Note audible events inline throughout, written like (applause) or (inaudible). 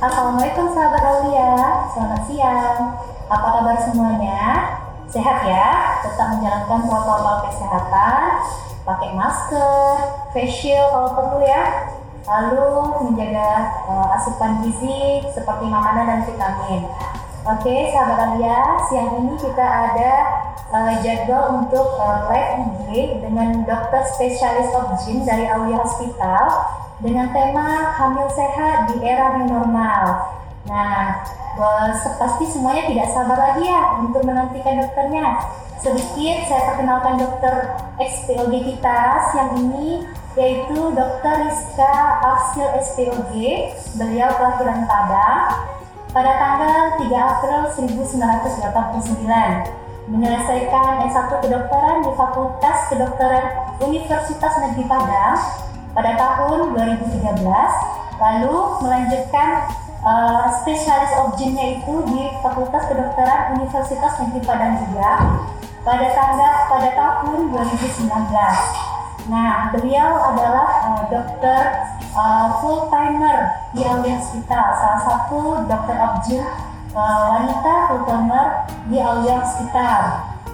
Assalamualaikum sahabat Aulia, selamat siang. Apa kabar semuanya? Sehat ya? Tetap menjalankan protokol kesehatan, pakai masker, facial kalau perlu ya. Lalu menjaga uh, asupan gizi seperti makanan dan vitamin. Oke, sahabat Aulia, siang ini kita ada uh, jadwal untuk uh, live IG dengan dokter spesialis objin dari Aulia Hospital dengan tema hamil sehat di era new normal. Nah, pasti semuanya tidak sabar lagi ya untuk menantikan dokternya. Sedikit saya perkenalkan dokter XPOG kita siang ini yaitu Dr. Rizka Arsil SPOG. Beliau kelahiran Padang pada tanggal 3 April 1989 menyelesaikan S1 kedokteran di Fakultas Kedokteran Universitas Negeri Padang pada tahun 2013 lalu melanjutkan uh, spesialis objinnya itu di Fakultas Kedokteran Universitas Negeri Padang juga pada tanggal pada tahun 2019. Nah, beliau adalah uh, dokter uh, full timer di Aulia Hospital, salah satu dokter objin uh, wanita full timer di Aulia Hospital.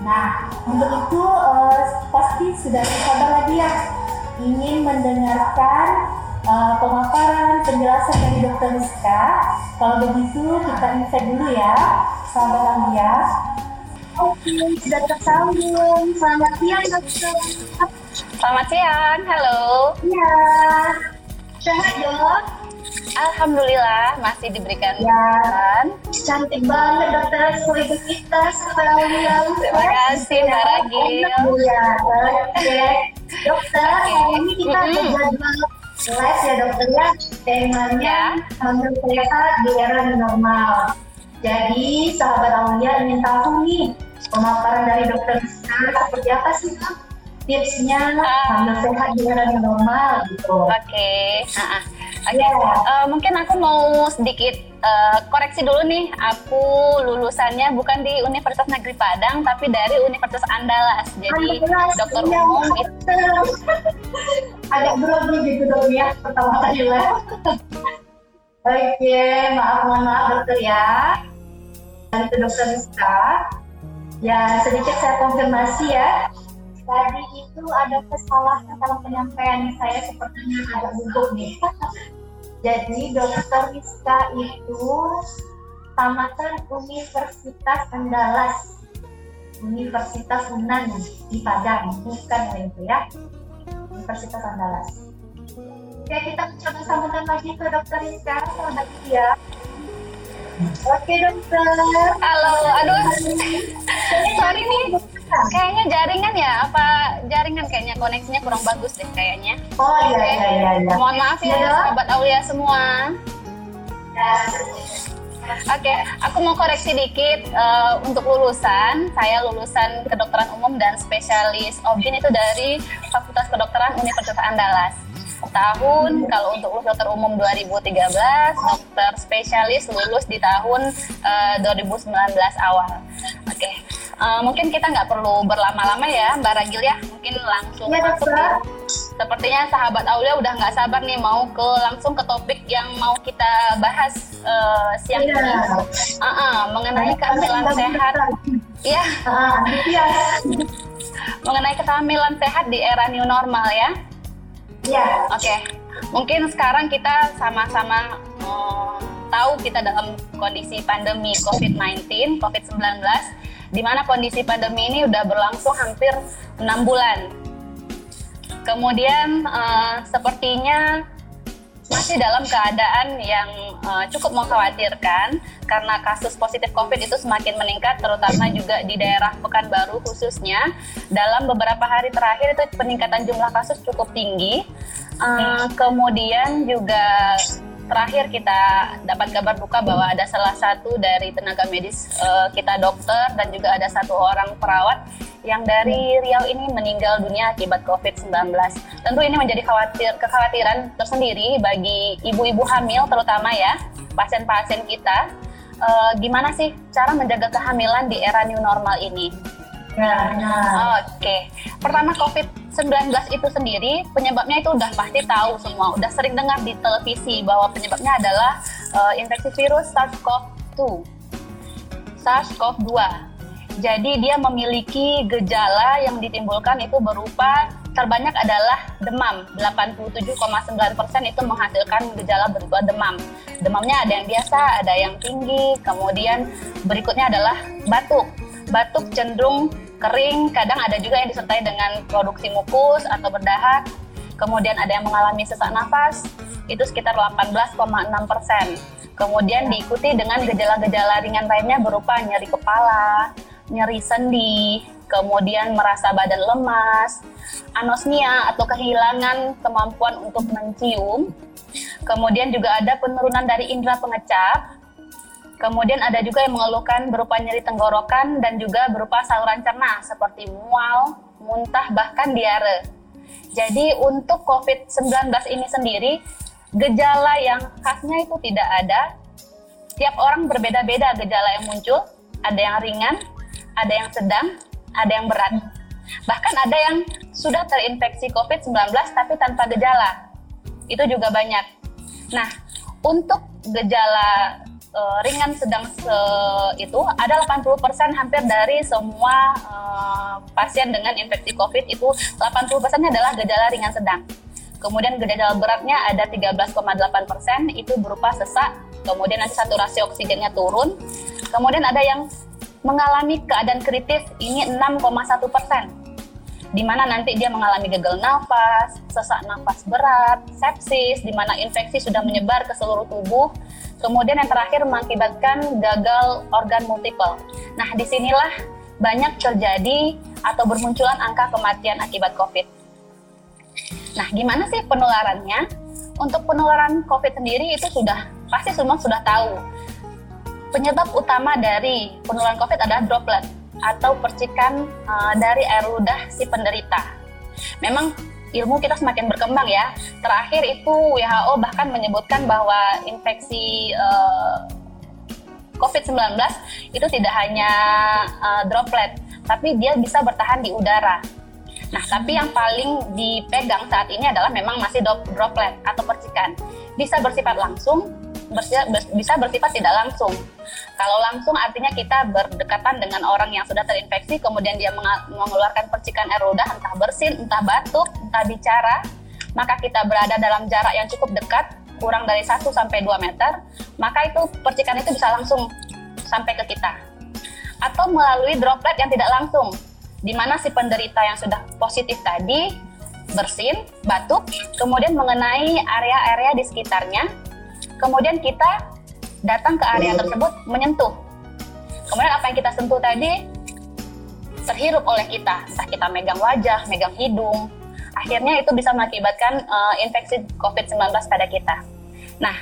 Nah, untuk itu uh, pasti sudah sabar lagi ya ingin mendengarkan uh, pemaparan penjelasan dari Dokter Rizka. Kalau begitu kita invite dulu ya, sahabat Anggia. Oke, sudah tersambung. Selamat siang, dokter. Selamat siang, halo. Iya. Sehat, dok? Alhamdulillah masih diberikan ya. Cantik banget dokter sebagai kita sekalian. Terima kasih Mbak Ragil. Ya, oke. Dokter, hari ini kita mm -hmm. jadwal live ya dokter ya. Temanya hamil sehat di era normal. Jadi sahabat Aulia ingin tahu nih pemaparan dari dokter seperti apa sih dok? tipsnya hamil sehat di era normal gitu. Oke, okay. uh -uh. Oke, okay. Iya. uh, mungkin aku mau sedikit uh, koreksi dulu nih. Aku lulusannya bukan di Universitas Negeri Padang, tapi dari Universitas Andalas. Jadi Andalas, dokter iya. umum itu. Agak grogi gitu dong ya pertama kali lah. (laughs) Oke, maaf mohon maaf dokter ya. Dan itu dokter Rizka. Ya sedikit saya konfirmasi ya tadi itu ada kesalahan dalam penyampaian saya sepertinya agak gugup nih. Jadi dokter Rizka itu tamatan Universitas Andalas, Universitas Unan di Padang, bukan itu ya, Universitas Andalas. Oke, kita mencoba sambungan lagi ke dokter Rizka, selamat ya. Oke dokter. Halo, aduh. Sorry nih, kayaknya jaringan ya? Apa jaringan kayaknya koneksinya kurang bagus deh kayaknya. Oh iya iya iya. iya. Mohon maaf ya, ya sahabat Aulia semua. Ya. Oke, okay, aku mau koreksi dikit uh, untuk lulusan. Saya lulusan kedokteran umum dan spesialis objin itu dari Fakultas Kedokteran Universitas Andalas tahun kalau untuk lulus dokter umum 2013 dokter spesialis lulus di tahun uh, eh, 2019 awal oke okay. Uh, eh, mungkin kita nggak perlu berlama-lama ya Mbak Ragil ya mungkin langsung ya, masuk ya. sepertinya sahabat Aulia udah nggak sabar nih mau ke langsung ke topik yang mau kita bahas uh, siang ya. ini uh -uh, mengenai kehamilan sehat ya uh, mengenai kehamilan sehat di era new normal ya Iya. Oke. Okay. Mungkin sekarang kita sama-sama um, tahu kita dalam kondisi pandemi COVID-19, COVID-19, di mana kondisi pandemi ini udah berlangsung hampir enam bulan. Kemudian uh, sepertinya masih dalam keadaan yang uh, cukup mengkhawatirkan karena kasus positif COVID itu semakin meningkat, terutama juga di daerah Pekanbaru khususnya. Dalam beberapa hari terakhir itu peningkatan jumlah kasus cukup tinggi. Uh, kemudian juga terakhir kita dapat kabar duka bahwa ada salah satu dari tenaga medis uh, kita dokter dan juga ada satu orang perawat yang dari Riau ini meninggal dunia akibat COVID-19. Tentu ini menjadi khawatir kekhawatiran tersendiri bagi ibu-ibu hamil terutama ya, pasien-pasien kita. Uh, gimana sih cara menjaga kehamilan di era new normal ini? Ya, Oke. Okay. Pertama COVID-19 itu sendiri penyebabnya itu udah pasti tahu semua, udah sering dengar di televisi bahwa penyebabnya adalah uh, infeksi virus SARS-CoV-2. SARS-CoV-2. Jadi dia memiliki gejala yang ditimbulkan itu berupa terbanyak adalah demam. 87,9% itu menghasilkan gejala berupa demam. Demamnya ada yang biasa, ada yang tinggi, kemudian berikutnya adalah batuk. Batuk cenderung kering, kadang ada juga yang disertai dengan produksi mukus atau berdahak. Kemudian ada yang mengalami sesak nafas, itu sekitar 18,6 persen. Kemudian diikuti dengan gejala-gejala ringan lainnya berupa nyeri kepala, nyeri sendi, kemudian merasa badan lemas, anosmia atau kehilangan kemampuan untuk mencium, kemudian juga ada penurunan dari indera pengecap, kemudian ada juga yang mengeluhkan berupa nyeri tenggorokan dan juga berupa saluran cerna seperti mual, muntah, bahkan diare. Jadi untuk COVID-19 ini sendiri gejala yang khasnya itu tidak ada. Tiap orang berbeda-beda gejala yang muncul. Ada yang ringan, ada yang sedang, ada yang berat. Bahkan ada yang sudah terinfeksi COVID-19 tapi tanpa gejala. Itu juga banyak. Nah, untuk gejala e, ringan sedang se itu ada 80% hampir dari semua e, pasien dengan infeksi COVID itu 80% adalah gejala ringan sedang. Kemudian gejala beratnya ada 13,8 persen, itu berupa sesak. Kemudian nanti saturasi oksigennya turun. Kemudian ada yang mengalami keadaan kritis, ini 6,1 persen. Di mana nanti dia mengalami gagal nafas, sesak nafas berat, sepsis, di mana infeksi sudah menyebar ke seluruh tubuh. Kemudian yang terakhir mengakibatkan gagal organ multiple. Nah, di sinilah banyak terjadi atau bermunculan angka kematian akibat COVID. Nah, gimana sih penularannya? Untuk penularan COVID sendiri itu sudah pasti semua sudah tahu. Penyebab utama dari penularan COVID adalah droplet atau percikan uh, dari air ludah si penderita. Memang ilmu kita semakin berkembang ya. Terakhir itu WHO bahkan menyebutkan bahwa infeksi uh, COVID-19 itu tidak hanya uh, droplet, tapi dia bisa bertahan di udara. Nah, tapi yang paling dipegang saat ini adalah memang masih droplet atau percikan. Bisa bersifat langsung, bisa bersifat tidak langsung. Kalau langsung artinya kita berdekatan dengan orang yang sudah terinfeksi, kemudian dia mengeluarkan percikan air ludah, entah bersin, entah batuk, entah bicara, maka kita berada dalam jarak yang cukup dekat, kurang dari 1 sampai 2 meter, maka itu percikan itu bisa langsung sampai ke kita. Atau melalui droplet yang tidak langsung, di mana si penderita yang sudah positif tadi bersin, batuk, kemudian mengenai area-area di sekitarnya, kemudian kita datang ke area tersebut menyentuh. Kemudian apa yang kita sentuh tadi terhirup oleh kita, entah kita megang wajah, megang hidung, akhirnya itu bisa mengakibatkan uh, infeksi COVID-19 pada kita. Nah,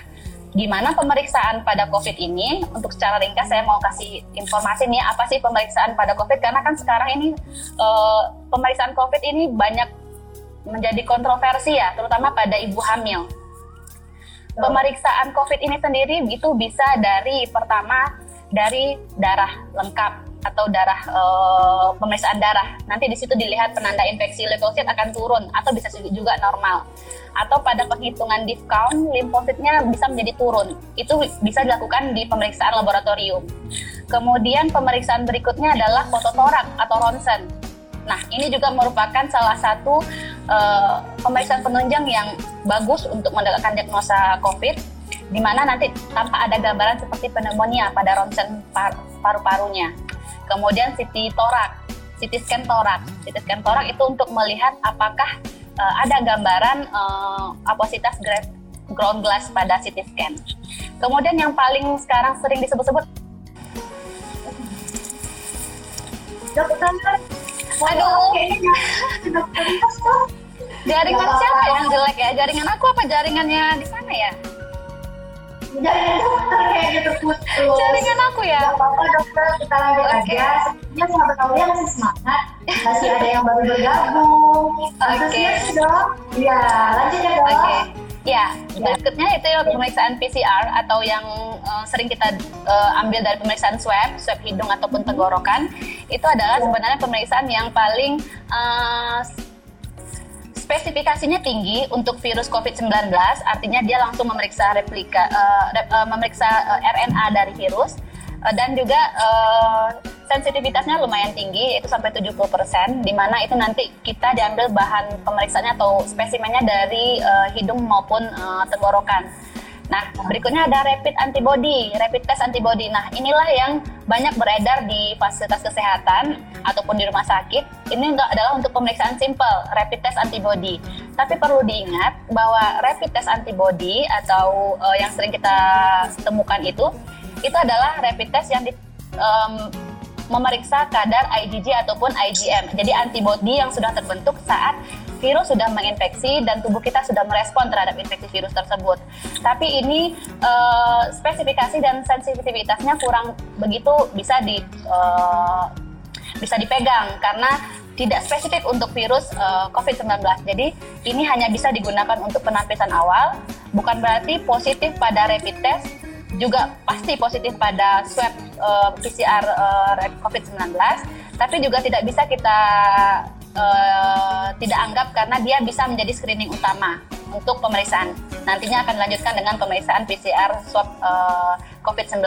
gimana pemeriksaan pada COVID ini? Untuk secara ringkas saya mau kasih informasi nih apa sih pemeriksaan pada COVID karena kan sekarang ini uh, pemeriksaan COVID ini banyak menjadi kontroversi ya, terutama pada ibu hamil. Pemeriksaan COVID ini sendiri itu bisa dari pertama dari darah lengkap atau darah e, pemeriksaan darah. Nanti di situ dilihat penanda infeksi limfosit akan turun atau bisa juga normal. Atau pada penghitungan diff count limfositnya bisa menjadi turun. Itu bisa dilakukan di pemeriksaan laboratorium. Kemudian pemeriksaan berikutnya adalah fototorak atau ronsen. Nah, ini juga merupakan salah satu e, pemeriksaan penunjang yang bagus untuk mendapatkan diagnosa COVID di mana nanti tanpa ada gambaran seperti pneumonia pada ronsen paru-parunya. Kemudian CT torak, CT scan torak. CT scan torak itu untuk melihat apakah uh, ada gambaran uh, apositas ground glass pada CT scan. Kemudian yang paling sekarang sering disebut-sebut Dokter, aduh, jaringan siapa yang jelek ya? Jaringan aku apa jaringannya di sana ya? jaringan dokter kayaknya terputus jaringan aku ya Gak apa-apa dokter kita lanjut okay. aja sebenarnya sahabat Aulia masih semangat masih ada yang baru bergabung oke okay. dong ya lanjut ya dok okay. Ya, berikutnya itu ya pemeriksaan PCR atau yang uh, sering kita uh, ambil dari pemeriksaan swab, swab hidung ataupun tenggorokan. Itu adalah sebenarnya pemeriksaan yang paling uh, spesifikasinya tinggi untuk virus COVID-19, artinya dia langsung memeriksa replika, uh, rep, uh, memeriksa uh, RNA dari virus uh, dan juga uh, sensitivitasnya lumayan tinggi, yaitu sampai 70%, di mana itu nanti kita diambil bahan pemeriksaannya atau spesimennya dari uh, hidung maupun uh, tenggorokan. Nah, berikutnya ada rapid antibody, rapid test antibody. Nah, inilah yang banyak beredar di fasilitas kesehatan ataupun di rumah sakit. Ini adalah untuk pemeriksaan simple, rapid test antibody. Tapi perlu diingat bahwa rapid test antibody atau uh, yang sering kita temukan itu, itu adalah rapid test yang di, um, memeriksa kadar IgG ataupun IgM. Jadi antibody yang sudah terbentuk saat virus sudah menginfeksi dan tubuh kita sudah merespon terhadap infeksi virus tersebut. Tapi ini uh, spesifikasi dan sensitivitasnya kurang begitu bisa di uh, bisa dipegang karena tidak spesifik untuk virus uh, eh, COVID-19. Jadi ini hanya bisa digunakan untuk penampisan awal, bukan berarti positif pada rapid test, juga pasti positif pada swab uh, PCR uh, COVID-19, tapi juga tidak bisa kita uh, tidak anggap karena dia bisa menjadi screening utama untuk pemeriksaan. Nantinya akan dilanjutkan dengan pemeriksaan PCR swab uh, COVID-19.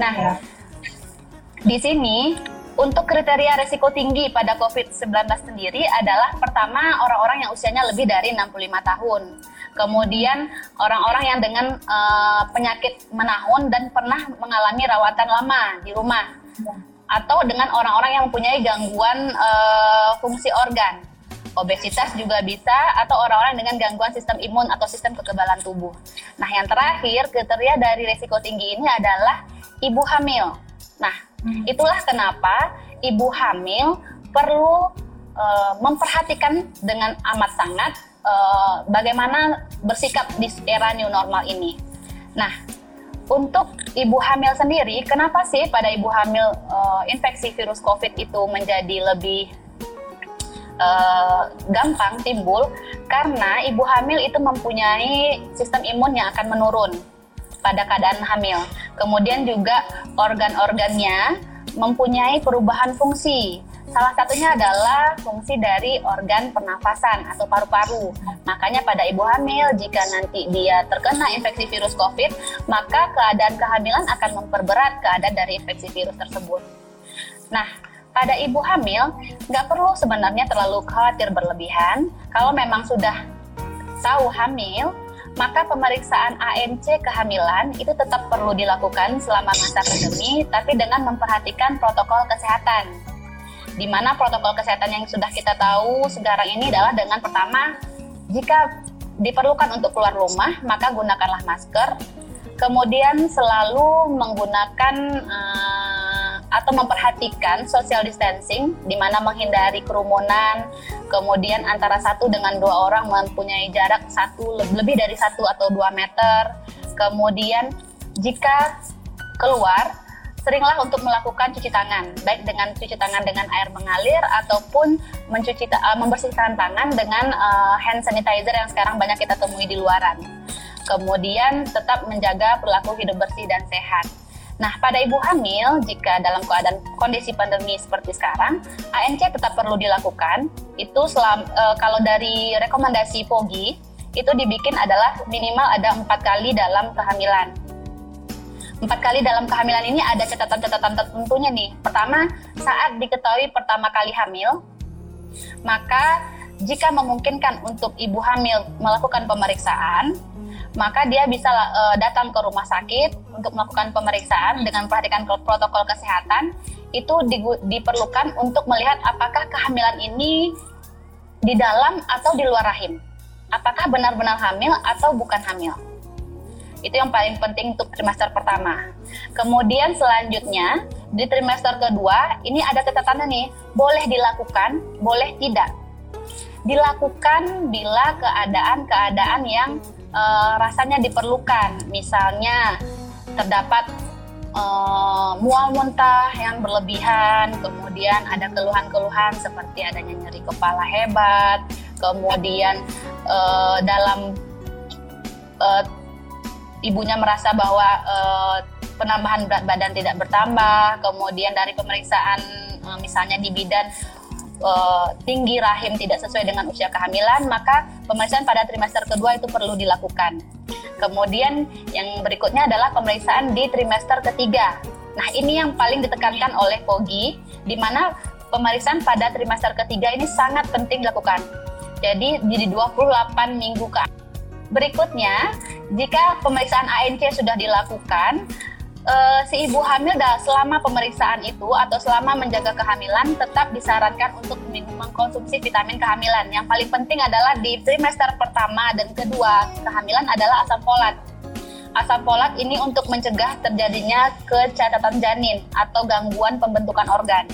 Nah, ya. di sini untuk kriteria resiko tinggi pada COVID-19 sendiri adalah pertama orang-orang yang usianya lebih dari 65 tahun. Kemudian orang-orang yang dengan uh, penyakit menahun dan pernah mengalami rawatan lama di rumah. Ya atau dengan orang-orang yang mempunyai gangguan uh, fungsi organ. Obesitas juga bisa atau orang-orang dengan gangguan sistem imun atau sistem kekebalan tubuh. Nah, yang terakhir kriteria dari risiko tinggi ini adalah ibu hamil. Nah, hmm. itulah kenapa ibu hamil perlu uh, memperhatikan dengan amat sangat uh, bagaimana bersikap di era new normal ini. Nah, untuk ibu hamil sendiri, kenapa sih pada ibu hamil uh, infeksi virus COVID itu menjadi lebih uh, gampang timbul? Karena ibu hamil itu mempunyai sistem imun yang akan menurun pada keadaan hamil. Kemudian juga organ-organnya mempunyai perubahan fungsi Salah satunya adalah fungsi dari organ pernafasan atau paru-paru. Makanya pada ibu hamil, jika nanti dia terkena infeksi virus COVID, maka keadaan kehamilan akan memperberat keadaan dari infeksi virus tersebut. Nah, pada ibu hamil, nggak perlu sebenarnya terlalu khawatir berlebihan. Kalau memang sudah tahu hamil, maka pemeriksaan ANC kehamilan itu tetap perlu dilakukan selama masa pandemi, tapi dengan memperhatikan protokol kesehatan di mana protokol kesehatan yang sudah kita tahu sekarang ini adalah dengan pertama jika diperlukan untuk keluar rumah maka gunakanlah masker. Kemudian selalu menggunakan uh, atau memperhatikan social distancing di mana menghindari kerumunan. Kemudian antara satu dengan dua orang mempunyai jarak satu lebih dari satu atau dua meter. Kemudian jika keluar seringlah untuk melakukan cuci tangan, baik dengan cuci tangan dengan air mengalir ataupun mencuci uh, membersihkan tangan dengan uh, hand sanitizer yang sekarang banyak kita temui di luaran. Kemudian tetap menjaga perilaku hidup bersih dan sehat. Nah, pada ibu hamil, jika dalam keadaan kondisi pandemi seperti sekarang, ANC tetap perlu dilakukan. Itu selam, uh, kalau dari rekomendasi POGI, itu dibikin adalah minimal ada empat kali dalam kehamilan empat kali dalam kehamilan ini ada catatan-catatan tertentunya nih. Pertama, saat diketahui pertama kali hamil, maka jika memungkinkan untuk ibu hamil melakukan pemeriksaan, maka dia bisa uh, datang ke rumah sakit untuk melakukan pemeriksaan dengan perhatikan protokol kesehatan. Itu di, diperlukan untuk melihat apakah kehamilan ini di dalam atau di luar rahim. Apakah benar-benar hamil atau bukan hamil. Itu yang paling penting untuk trimester pertama. Kemudian selanjutnya di trimester kedua ini ada catatannya nih, boleh dilakukan, boleh tidak. Dilakukan bila keadaan-keadaan yang uh, rasanya diperlukan. Misalnya terdapat uh, mual muntah yang berlebihan, kemudian ada keluhan-keluhan seperti adanya nyeri kepala hebat, kemudian uh, dalam ibunya merasa bahwa uh, penambahan berat badan tidak bertambah, kemudian dari pemeriksaan uh, misalnya di bidan uh, tinggi rahim tidak sesuai dengan usia kehamilan, maka pemeriksaan pada trimester kedua itu perlu dilakukan. Kemudian yang berikutnya adalah pemeriksaan di trimester ketiga. Nah, ini yang paling ditekankan oleh Pogi, di mana pemeriksaan pada trimester ketiga ini sangat penting dilakukan. Jadi di 28 minggu ke Berikutnya, jika pemeriksaan ANC sudah dilakukan, uh, si ibu hamil dah selama pemeriksaan itu atau selama menjaga kehamilan tetap disarankan untuk mengkonsumsi vitamin kehamilan. Yang paling penting adalah di trimester pertama dan kedua kehamilan adalah asam folat. Asam folat ini untuk mencegah terjadinya kecacatan janin atau gangguan pembentukan organ.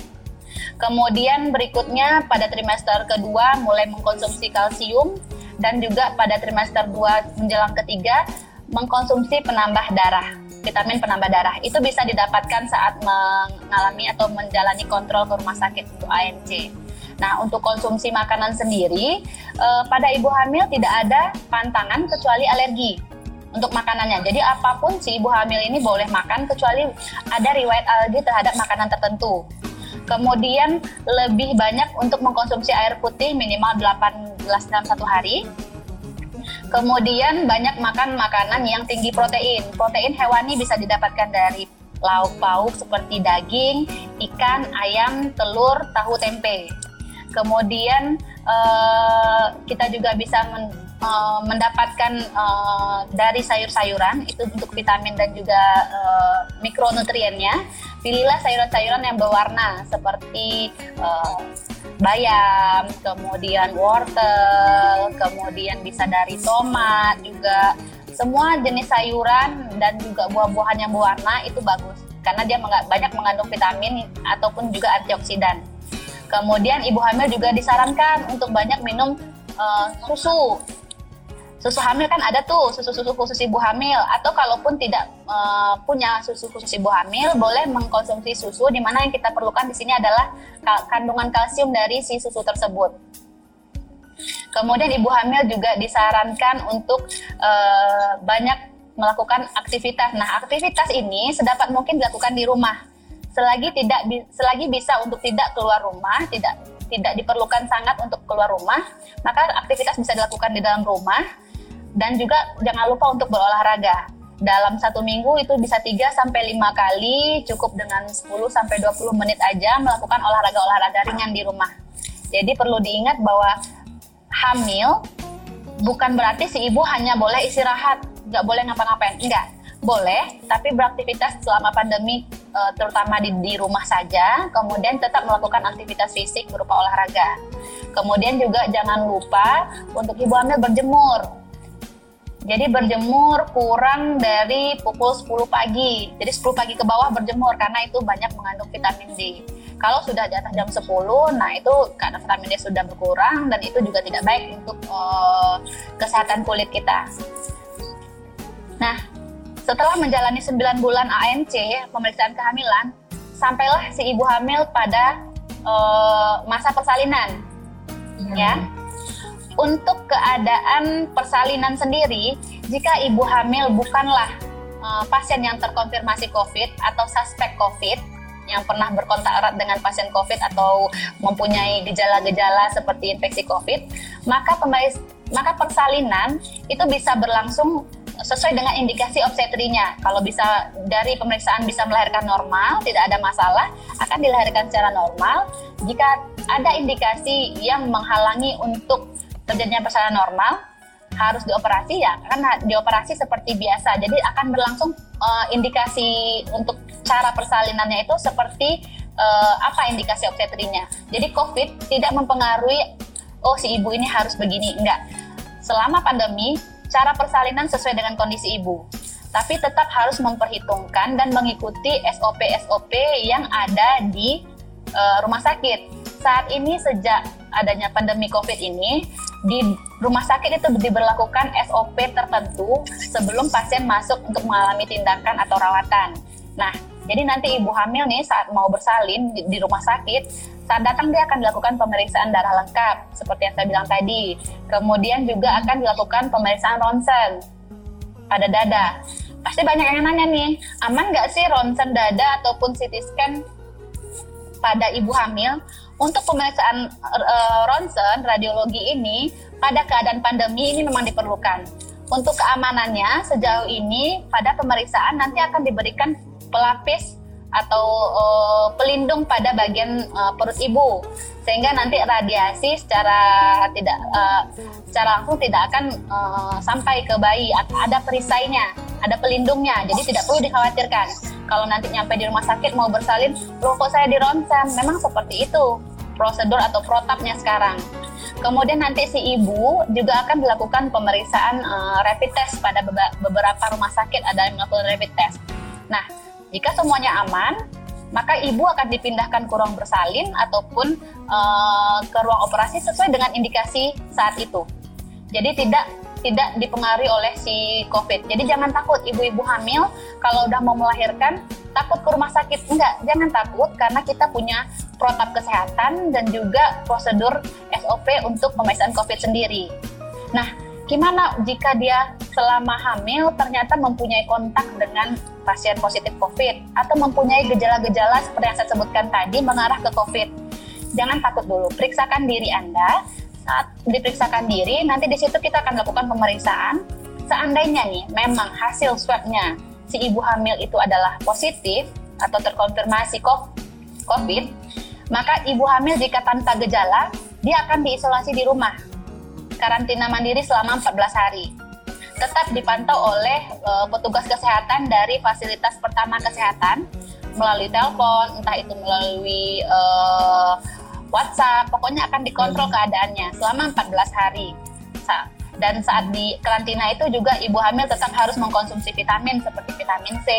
Kemudian berikutnya pada trimester kedua mulai mengkonsumsi kalsium dan juga pada trimester 2 menjelang ketiga mengkonsumsi penambah darah, vitamin penambah darah. Itu bisa didapatkan saat mengalami atau menjalani kontrol ke rumah sakit untuk ANC. Nah, untuk konsumsi makanan sendiri, eh, pada ibu hamil tidak ada pantangan kecuali alergi untuk makanannya. Jadi apa pun si ibu hamil ini boleh makan kecuali ada riwayat alergi terhadap makanan tertentu. Kemudian lebih banyak untuk mengkonsumsi air putih minimal 8 gelas dalam satu hari. Kemudian banyak makan makanan yang tinggi protein. Protein hewani bisa didapatkan dari lauk pauk seperti daging, ikan, ayam, telur, tahu, tempe. Kemudian eh, kita juga bisa uh, mendapatkan uh, dari sayur-sayuran itu untuk vitamin dan juga uh, mikronutriennya. Pilihlah sayuran-sayuran yang berwarna seperti uh, bayam kemudian wortel kemudian bisa dari tomat juga. Semua jenis sayuran dan juga buah-buahan yang berwarna itu bagus karena dia banyak mengandung vitamin ataupun juga antioksidan. Kemudian ibu hamil juga disarankan untuk banyak minum uh, susu susu hamil kan ada tuh susu-susu khusus ibu hamil atau kalaupun tidak uh, punya susu khusus ibu hamil boleh mengkonsumsi susu di mana yang kita perlukan di sini adalah kandungan kalsium dari si susu tersebut. Kemudian ibu hamil juga disarankan untuk uh, banyak melakukan aktivitas. Nah, aktivitas ini sedapat mungkin dilakukan di rumah. Selagi tidak selagi bisa untuk tidak keluar rumah, tidak tidak diperlukan sangat untuk keluar rumah, maka aktivitas bisa dilakukan di dalam rumah dan juga jangan lupa untuk berolahraga. Dalam satu minggu itu bisa 3 sampai 5 kali, cukup dengan 10 sampai 20 menit aja melakukan olahraga-olahraga ringan di rumah. Jadi perlu diingat bahwa hamil bukan berarti si ibu hanya boleh istirahat, nggak boleh ngapa-ngapain. Enggak, boleh, tapi beraktivitas selama pandemi eh, terutama di, di rumah saja, kemudian tetap melakukan aktivitas fisik berupa olahraga. Kemudian juga jangan lupa untuk ibu hamil berjemur jadi berjemur kurang dari pukul 10 pagi. Jadi 10 pagi ke bawah berjemur karena itu banyak mengandung vitamin D. Kalau sudah di atas jam 10, nah itu karena vitamin D sudah berkurang dan itu juga tidak baik untuk uh, kesehatan kulit kita. Nah, setelah menjalani 9 bulan ANC, pemeriksaan kehamilan, sampailah si ibu hamil pada uh, masa persalinan. Ya. ya untuk keadaan persalinan sendiri, jika ibu hamil bukanlah uh, pasien yang terkonfirmasi COVID atau suspek COVID yang pernah berkontak erat dengan pasien COVID atau mempunyai gejala-gejala seperti infeksi COVID, maka maka persalinan itu bisa berlangsung sesuai dengan indikasi obstetrinya. Kalau bisa dari pemeriksaan bisa melahirkan normal, tidak ada masalah, akan dilahirkan secara normal. Jika ada indikasi yang menghalangi untuk terjadinya persalinan normal harus dioperasi ya kan dioperasi seperti biasa. Jadi akan berlangsung uh, indikasi untuk cara persalinannya itu seperti uh, apa indikasi obstetrinya. Jadi covid tidak mempengaruhi oh si ibu ini harus begini. Enggak. Selama pandemi cara persalinan sesuai dengan kondisi ibu. Tapi tetap harus memperhitungkan dan mengikuti SOP-SOP yang ada di uh, rumah sakit saat ini sejak adanya pandemi COVID ini di rumah sakit itu diberlakukan SOP tertentu sebelum pasien masuk untuk mengalami tindakan atau rawatan. Nah, jadi nanti ibu hamil nih saat mau bersalin di, di rumah sakit, saat datang dia akan dilakukan pemeriksaan darah lengkap seperti yang saya bilang tadi. Kemudian juga akan dilakukan pemeriksaan ronsen pada dada. Pasti banyak yang nanya nih, aman nggak sih ronsen dada ataupun CT scan pada ibu hamil? Untuk pemeriksaan uh, ronsen radiologi ini pada keadaan pandemi ini memang diperlukan. Untuk keamanannya sejauh ini pada pemeriksaan nanti akan diberikan pelapis atau uh, pelindung pada bagian uh, perut ibu. Sehingga nanti radiasi secara tidak uh, secara langsung tidak akan uh, sampai ke bayi. Ada perisainya ada pelindungnya. Jadi tidak perlu dikhawatirkan. Kalau nanti nyampe di rumah sakit mau bersalin loh kok saya di ronsen memang seperti itu prosedur atau protapnya sekarang. Kemudian nanti si ibu juga akan dilakukan pemeriksaan uh, rapid test pada beberapa rumah sakit. Ada yang melakukan rapid test. Nah jika semuanya aman maka ibu akan dipindahkan ke ruang bersalin ataupun uh, ke ruang operasi sesuai dengan indikasi saat itu. Jadi tidak tidak dipengaruhi oleh si COVID. Jadi jangan takut ibu-ibu hamil kalau udah mau melahirkan takut ke rumah sakit. Enggak, jangan takut karena kita punya protap kesehatan dan juga prosedur SOP untuk pemeriksaan COVID sendiri. Nah, Gimana jika dia selama hamil ternyata mempunyai kontak dengan pasien positif COVID atau mempunyai gejala-gejala seperti yang saya sebutkan tadi mengarah ke COVID? Jangan takut dulu, periksakan diri Anda. Saat diperiksakan diri, nanti di situ kita akan lakukan pemeriksaan. Seandainya nih memang hasil swabnya si ibu hamil itu adalah positif atau terkonfirmasi COVID, maka ibu hamil jika tanpa gejala, dia akan diisolasi di rumah karantina mandiri selama 14 hari. Tetap dipantau oleh uh, petugas kesehatan dari fasilitas pertama kesehatan melalui telepon, entah itu melalui uh, WhatsApp, pokoknya akan dikontrol keadaannya selama 14 hari. Dan saat di karantina itu juga ibu hamil tetap harus mengkonsumsi vitamin seperti vitamin C,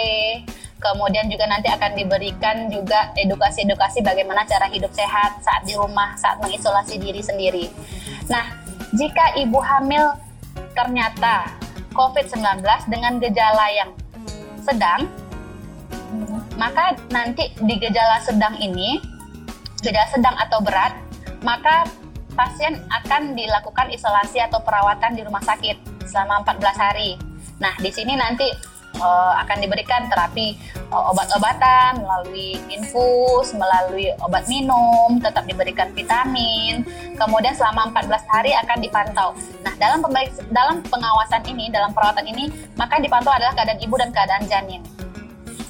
kemudian juga nanti akan diberikan juga edukasi-edukasi bagaimana cara hidup sehat saat di rumah, saat mengisolasi diri sendiri. Nah, jika ibu hamil ternyata COVID-19 dengan gejala yang sedang, maka nanti di gejala sedang ini, gejala sedang atau berat, maka pasien akan dilakukan isolasi atau perawatan di rumah sakit selama 14 hari. Nah, di sini nanti uh, akan diberikan terapi uh, obat-obatan melalui infus, melalui obat minum, tetap diberikan vitamin. Kemudian selama 14 hari akan dipantau. Nah, dalam dalam pengawasan ini, dalam perawatan ini, maka dipantau adalah keadaan ibu dan keadaan janin.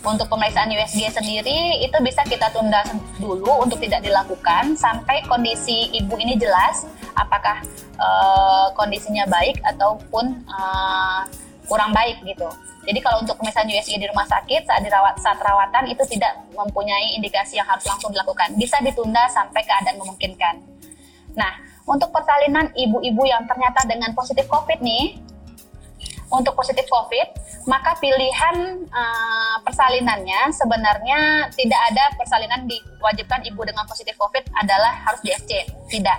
Untuk pemeriksaan USG sendiri itu bisa kita tunda dulu untuk tidak dilakukan sampai kondisi ibu ini jelas apakah uh, kondisinya baik ataupun uh, kurang baik gitu. Jadi kalau untuk misalnya USG di rumah sakit saat dirawat saat rawatan itu tidak mempunyai indikasi yang harus langsung dilakukan. Bisa ditunda sampai keadaan memungkinkan. Nah, untuk persalinan ibu-ibu yang ternyata dengan positif COVID nih, untuk positif COVID, maka pilihan uh, persalinannya sebenarnya tidak ada persalinan diwajibkan ibu dengan positif COVID adalah harus di FC. Tidak.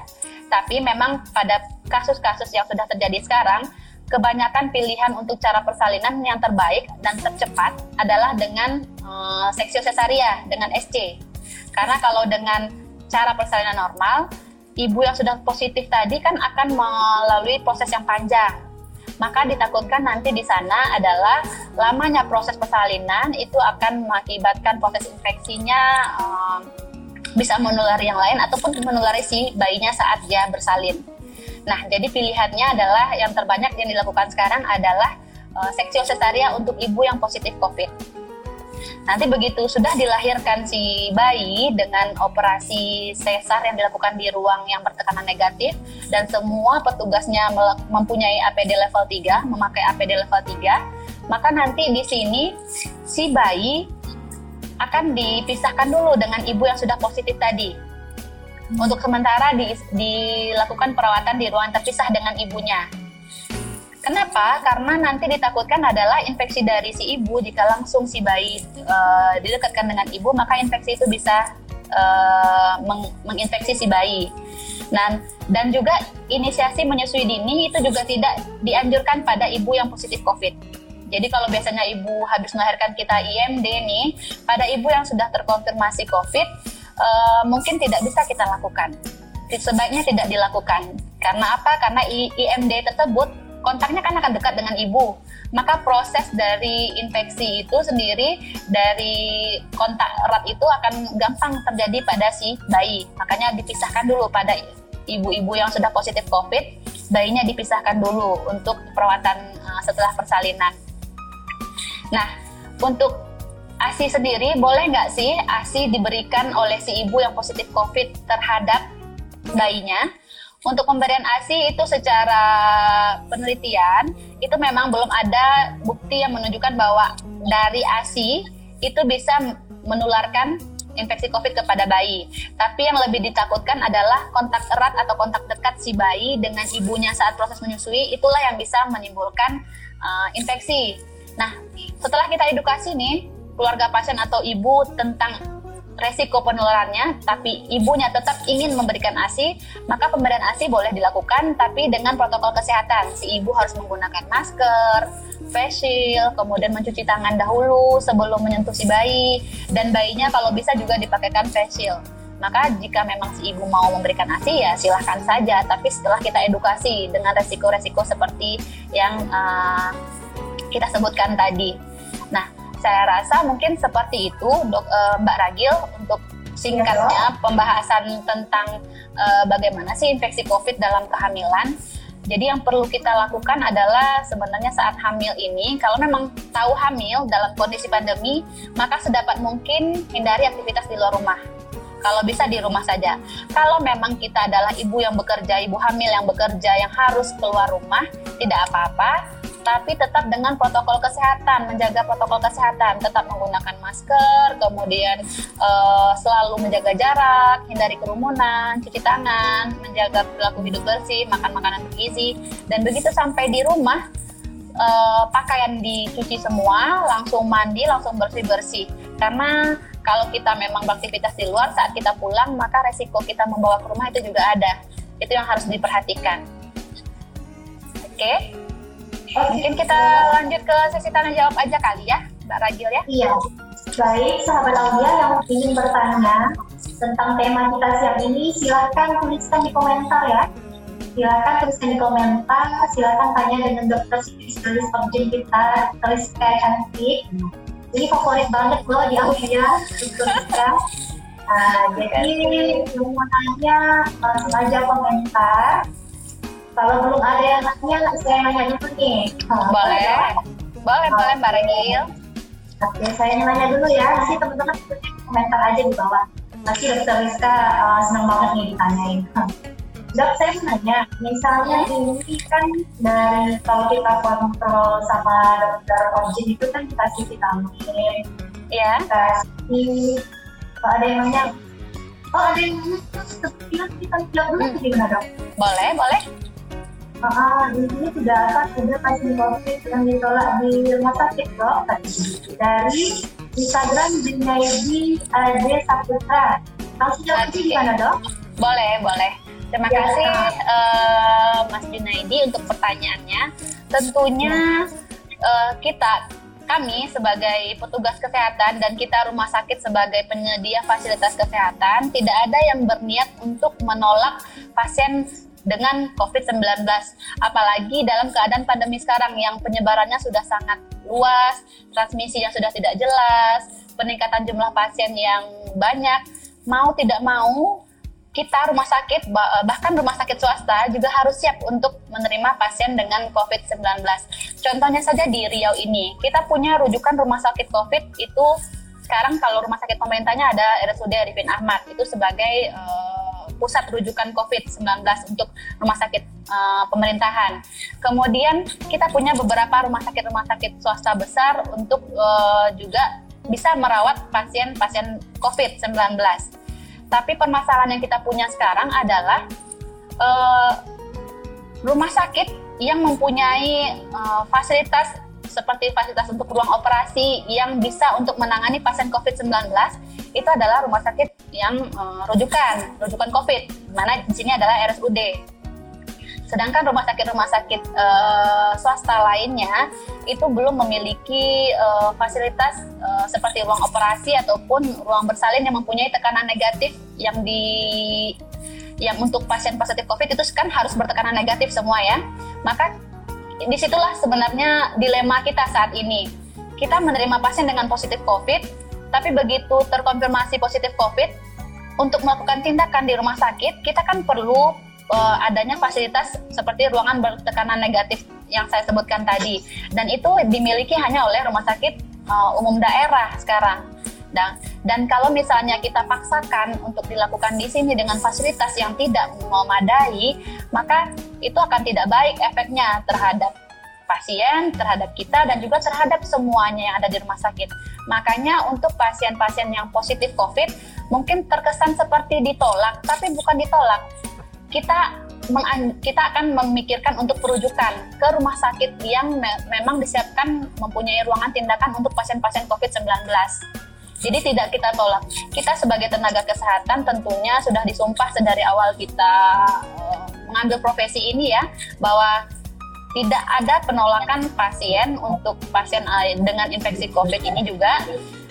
Tapi memang pada kasus-kasus yang sudah terjadi sekarang, kebanyakan pilihan untuk cara persalinan yang terbaik dan tercepat adalah dengan uh, seksio cesaria dengan SC. Karena kalau dengan cara persalinan normal, ibu yang sudah positif tadi kan akan melalui proses yang panjang. Maka ditakutkan nanti di sana adalah lamanya proses persalinan itu akan mengakibatkan proses infeksinya um, bisa menulari yang lain ataupun menulari si bayinya saat dia bersalin. Nah, jadi pilihannya adalah yang terbanyak yang dilakukan sekarang adalah uh, seksio setaria untuk ibu yang positif COVID. Nanti begitu sudah dilahirkan si bayi dengan operasi sesar yang dilakukan di ruang yang bertekanan negatif dan semua petugasnya mempunyai APD level 3, memakai APD level 3, maka nanti di sini si bayi akan dipisahkan dulu dengan ibu yang sudah positif tadi untuk sementara di, dilakukan perawatan di ruang terpisah dengan ibunya. Kenapa? Karena nanti ditakutkan adalah infeksi dari si ibu jika langsung si bayi uh, didekatkan dengan ibu, maka infeksi itu bisa uh, meng menginfeksi si bayi. Dan dan juga inisiasi menyusui dini itu juga tidak dianjurkan pada ibu yang positif COVID. Jadi kalau biasanya ibu habis melahirkan kita IMD nih, pada ibu yang sudah terkonfirmasi COVID, uh, mungkin tidak bisa kita lakukan. Sebaiknya tidak dilakukan. Karena apa? Karena IMD tersebut kontaknya kan akan dekat dengan ibu. maka proses dari infeksi itu sendiri dari kontak erat itu akan gampang terjadi pada si bayi. Makanya dipisahkan dulu pada ibu-ibu yang sudah positif COVID, bayinya dipisahkan dulu untuk perawatan uh, setelah persalinan. Nah, untuk ASI sendiri boleh nggak sih ASI diberikan oleh si ibu yang positif COVID terhadap bayinya? Untuk pemberian ASI itu secara penelitian itu memang belum ada bukti yang menunjukkan bahwa dari ASI itu bisa menularkan infeksi COVID kepada bayi. Tapi yang lebih ditakutkan adalah kontak erat atau kontak dekat si bayi dengan ibunya saat proses menyusui, itulah yang bisa menimbulkan uh, infeksi. Nah, setelah kita edukasi nih, keluarga pasien atau ibu tentang resiko penularannya, tapi ibunya tetap ingin memberikan ASI, maka pemberian ASI boleh dilakukan, tapi dengan protokol kesehatan. Si ibu harus menggunakan masker, face shield, kemudian mencuci tangan dahulu sebelum menyentuh si bayi, dan bayinya kalau bisa juga dipakaikan face shield. Maka jika memang si ibu mau memberikan ASI ya silahkan saja, tapi setelah kita edukasi dengan resiko-resiko seperti yang uh, kita sebutkan tadi. Nah, saya rasa mungkin seperti itu dok uh, Mbak Ragil untuk singkatnya iya, pembahasan tentang uh, bagaimana sih infeksi COVID dalam kehamilan. Jadi yang perlu kita lakukan adalah sebenarnya saat hamil ini, kalau memang tahu hamil dalam kondisi pandemi, maka sedapat mungkin hindari aktivitas di luar rumah. Kalau bisa di rumah saja. Kalau memang kita adalah ibu yang bekerja, ibu hamil yang bekerja, yang harus keluar rumah, tidak apa-apa tapi tetap dengan protokol kesehatan, menjaga protokol kesehatan, tetap menggunakan masker, kemudian uh, selalu menjaga jarak, hindari kerumunan, cuci tangan, menjaga perilaku hidup bersih, makan makanan bergizi, dan begitu sampai di rumah uh, pakaian dicuci semua, langsung mandi, langsung bersih-bersih. Karena kalau kita memang beraktivitas di luar saat kita pulang, maka resiko kita membawa ke rumah itu juga ada. Itu yang harus diperhatikan. Oke. Okay? Mungkin kita lanjut ke sesi tanya jawab aja kali ya, Mbak Ragil ya. Iya. Baik, sahabat Aulia yang ingin bertanya tentang tema kita siang ini, silahkan tuliskan di komentar ya. Silahkan tuliskan di komentar, silahkan tanya dengan dokter spesialis objek kita, tulis kayak cantik. Ini favorit banget loh di Aulia, kita. Nah, jadi yang mau tanya langsung aja komentar kalau belum ada yang nanya, saya nanya dulu nih. Boleh. Boleh, boleh Mbak Regil. Oke, saya nanya dulu ya. Nanti teman-teman komentar aja di bawah. Nanti dokter Rizka uh, senang banget nih ditanyain. (laughs) Dok, saya mau nanya, misalnya ini kan dari kalau kita kontrol sama dokter objek itu kan dikasih vitamin, ya, kasih kalau ada yang nanya, oh ada yang nanya, seperti kita bilang dulu hmm. gimana dok? Boleh, boleh. Ah, di sini sudah akan ada pasien COVID yang ditolak di rumah sakit dok dari Instagram Junaidi AD Saputra. Langsung jawab okay. gimana dok? Boleh, boleh. Terima ya, kasih uh, Mas Junaidi untuk pertanyaannya. Tentunya uh, kita kami sebagai petugas kesehatan dan kita rumah sakit sebagai penyedia fasilitas kesehatan tidak ada yang berniat untuk menolak pasien dengan COVID-19. Apalagi dalam keadaan pandemi sekarang yang penyebarannya sudah sangat luas, transmisi yang sudah tidak jelas, peningkatan jumlah pasien yang banyak, mau tidak mau kita rumah sakit bahkan rumah sakit swasta juga harus siap untuk menerima pasien dengan COVID-19. Contohnya saja di Riau ini, kita punya rujukan rumah sakit COVID itu sekarang kalau rumah sakit pemerintahnya ada RSUD Arifin Ahmad itu sebagai uh, pusat rujukan COVID-19 untuk rumah sakit uh, pemerintahan. Kemudian kita punya beberapa rumah sakit-rumah sakit swasta besar untuk uh, juga bisa merawat pasien-pasien COVID-19. Tapi permasalahan yang kita punya sekarang adalah uh, rumah sakit yang mempunyai uh, fasilitas seperti fasilitas untuk ruang operasi yang bisa untuk menangani pasien COVID-19 itu adalah rumah sakit yang uh, rujukan, rujukan COVID, mana di sini adalah RSUD. Sedangkan rumah sakit-rumah sakit uh, swasta lainnya itu belum memiliki uh, fasilitas uh, seperti ruang operasi ataupun ruang bersalin yang mempunyai tekanan negatif yang di yang untuk pasien positif COVID itu kan harus bertekanan negatif semua ya. Maka di situlah sebenarnya dilema kita saat ini. Kita menerima pasien dengan positif COVID, tapi begitu terkonfirmasi positif COVID, untuk melakukan tindakan di rumah sakit, kita kan perlu uh, adanya fasilitas seperti ruangan bertekanan negatif yang saya sebutkan tadi. Dan itu dimiliki hanya oleh rumah sakit uh, umum daerah sekarang. Dan, dan kalau misalnya kita paksakan untuk dilakukan di sini dengan fasilitas yang tidak memadai, maka itu akan tidak baik efeknya terhadap pasien, terhadap kita, dan juga terhadap semuanya yang ada di rumah sakit. Makanya untuk pasien-pasien yang positif COVID, mungkin terkesan seperti ditolak, tapi bukan ditolak. Kita kita akan memikirkan untuk perujukan ke rumah sakit yang me memang disiapkan mempunyai ruangan tindakan untuk pasien-pasien COVID-19 jadi tidak kita tolak. Kita sebagai tenaga kesehatan tentunya sudah disumpah sedari awal kita uh, mengambil profesi ini ya bahwa tidak ada penolakan pasien untuk pasien uh, dengan infeksi COVID ini juga.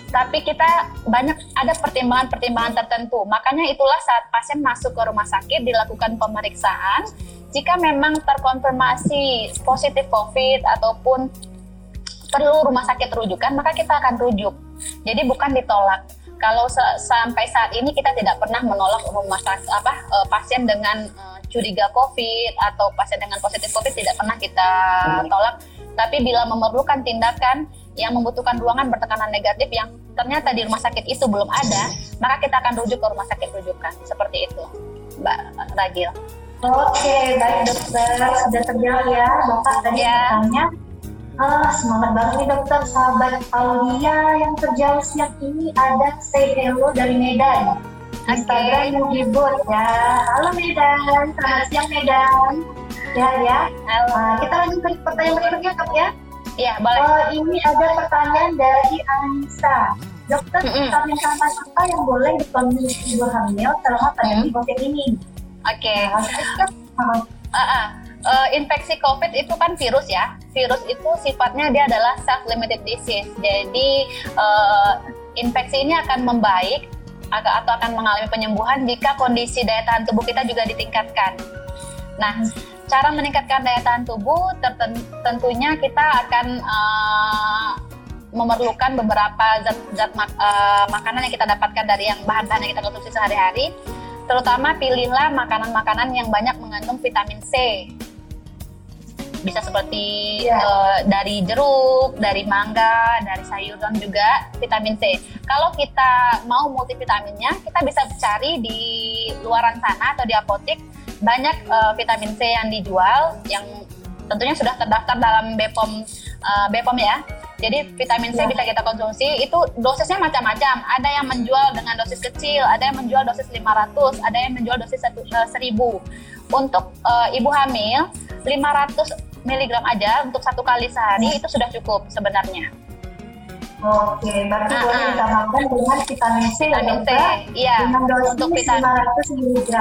Tapi kita banyak ada pertimbangan-pertimbangan tertentu. Makanya itulah saat pasien masuk ke rumah sakit dilakukan pemeriksaan. Jika memang terkonfirmasi positif COVID ataupun perlu rumah sakit rujukan, maka kita akan rujuk. Jadi bukan ditolak. Kalau sampai saat ini kita tidak pernah menolak rumah sakit apa uh, pasien dengan uh, curiga COVID atau pasien dengan positif COVID tidak pernah kita tolak. Tapi bila memerlukan tindakan yang membutuhkan ruangan bertekanan negatif yang ternyata di rumah sakit itu belum ada, maka kita akan rujuk ke rumah sakit rujukan. Seperti itu, Mbak Ragil. Oke, baik dokter. Sudah terjawab ya, Bapak tadi ya. bertanya Ah, semangat banget nih dokter, sahabat Aulia yang terjauh siang ini ada say hello dari Medan. Okay. Instagram Mugibut ya. Halo Medan, selamat siang Medan. Ya ya. Halo. Uh, kita lanjut ke pertanyaan berikutnya kak ya. Iya, boleh. Uh, ini ada pertanyaan dari Anissa. Dokter, mm -hmm. vitamin apa yang boleh dikonsumsi ibu hamil selama pandemi mm -hmm. COVID ini? Oke. Okay. Nah, uh, uh uh, infeksi COVID itu kan virus ya. Virus itu sifatnya dia adalah self-limited disease. Jadi uh, infeksi ini akan membaik atau akan mengalami penyembuhan jika kondisi daya tahan tubuh kita juga ditingkatkan. Nah, cara meningkatkan daya tahan tubuh tentunya kita akan uh, memerlukan beberapa zat-zat mak uh, makanan yang kita dapatkan dari yang bahan-bahan yang kita konsumsi sehari-hari. Terutama pilihlah makanan-makanan yang banyak mengandung vitamin C bisa seperti yeah. Iya. uh, dari jeruk, dari mangga, dari sayuran juga vitamin C. Kalau kita mau multivitaminnya, kita bisa cari di luaran sana atau di apotek banyak uh, vitamin C yang dijual yang tentunya sudah terdaftar dalam BPOM uh, BPOM ya. Jadi vitamin C ya. bisa kita konsumsi itu dosisnya macam-macam. Ada yang menjual dengan dosis kecil, ada yang menjual dosis 500, ada yang menjual dosis 1000. Untuk uh, ibu hamil 500 miligram aja untuk satu kali sehari hmm. itu sudah cukup sebenarnya. Oke, berarti nah, boleh ditambahkan dengan vitamin C, ya, vitamin C, iya, dengan dosis untuk vitamin 500 mg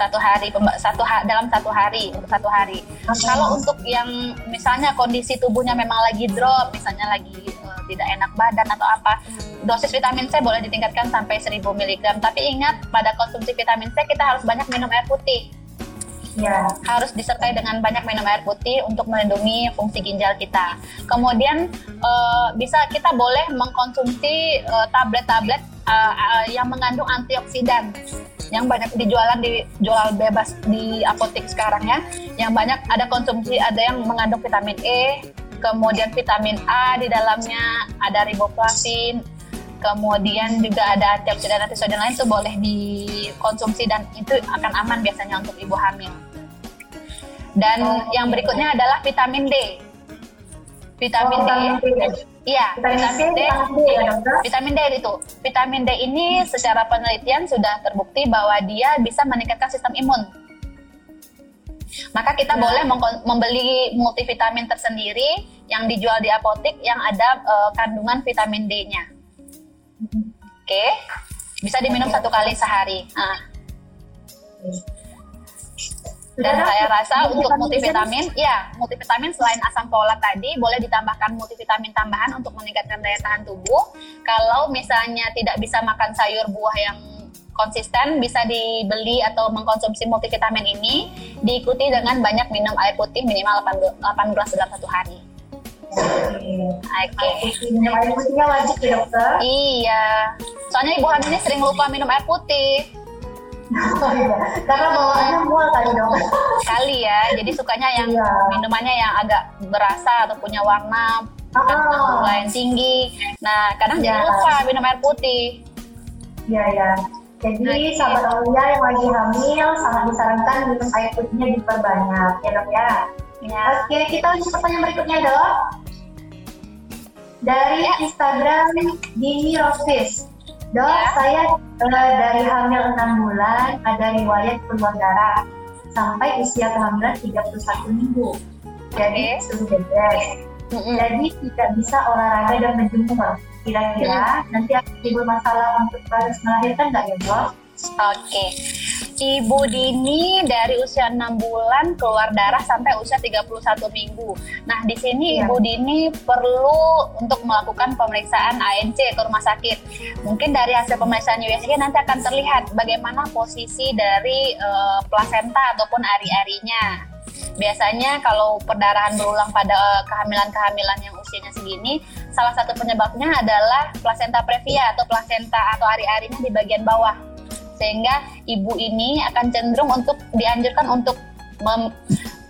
satu hari satu ha, dalam satu hari untuk satu hari. Okay. Kalau untuk yang misalnya kondisi tubuhnya memang lagi drop, misalnya lagi uh, tidak enak badan atau apa, dosis vitamin C boleh ditingkatkan sampai 1000 mg. Tapi ingat pada konsumsi vitamin C kita harus banyak minum air putih Ya. Harus disertai dengan banyak minum air putih untuk melindungi fungsi ginjal kita. Kemudian uh, bisa kita boleh mengkonsumsi eh, tablet-tablet uh, uh, yang mengandung antioksidan yang banyak dijualan di jual bebas di apotek sekarang ya. Yang banyak ada konsumsi ada yang mengandung vitamin E, kemudian vitamin A di dalamnya, ada riboflavin, kemudian juga ada antioksidan antisodium lain itu boleh dikonsumsi dan itu akan aman biasanya untuk ibu hamil. Dan oh, yang berikutnya adalah vitamin D. Vitamin oh, D, iya vitamin, D, ya, vitamin D itu. Vitamin D ini secara penelitian sudah terbukti bahwa dia bisa meningkatkan sistem imun. Maka kita ya. boleh membeli multivitamin tersendiri yang dijual di apotek yang ada uh, kandungan vitamin D-nya. Oke, bisa diminum satu kali sehari. Nah. Dan saya rasa untuk multivitamin, ya multivitamin selain asam folat tadi boleh ditambahkan multivitamin tambahan untuk meningkatkan daya tahan tubuh. Kalau misalnya tidak bisa makan sayur buah yang konsisten bisa dibeli atau mengkonsumsi multivitamin ini diikuti dengan banyak minum air putih minimal 8 gelas dalam satu hari. Oke. Okay. Minum air putihnya wajib ya dokter? Iya. Soalnya ibu hamil ini sering lupa minum air putih. (laughs) Oh iya. Karena bawaannya mual kali dong. Kali ya. Jadi sukanya yang iya. minumannya yang agak berasa atau punya warna oh. lain tinggi. Nah, kadang ya. jangan lupa minum air putih. Iya ya. Jadi okay. sahabat Aulia yang lagi hamil sangat disarankan minum air putihnya diperbanyak ya dok ya. Ya. Oke, kita lanjut pertanyaan berikutnya dok. Dari ya. Instagram Dini Rosfis. Dok, ya. saya uh, dari hamil 6 bulan ada riwayat keluar darah sampai usia kehamilan 31 minggu. Jadi okay. sudah beres. Mm -hmm. Jadi tidak bisa olahraga dan menjemur. Kira-kira mm. nanti akan timbul masalah untuk proses melahirkan nggak ya dok? Oke. Ibu Dini dari usia 6 bulan keluar darah sampai usia 31 minggu. Nah, di sini ya. Ibu Dini perlu untuk melakukan pemeriksaan ANC ke rumah sakit. Mungkin dari hasil pemeriksaan USG nanti akan terlihat bagaimana posisi dari uh, plasenta ataupun ari-arinya. Biasanya kalau perdarahan berulang pada kehamilan-kehamilan yang usianya segini, salah satu penyebabnya adalah plasenta previa atau plasenta atau ari-arinya di bagian bawah sehingga ibu ini akan cenderung untuk dianjurkan untuk mem,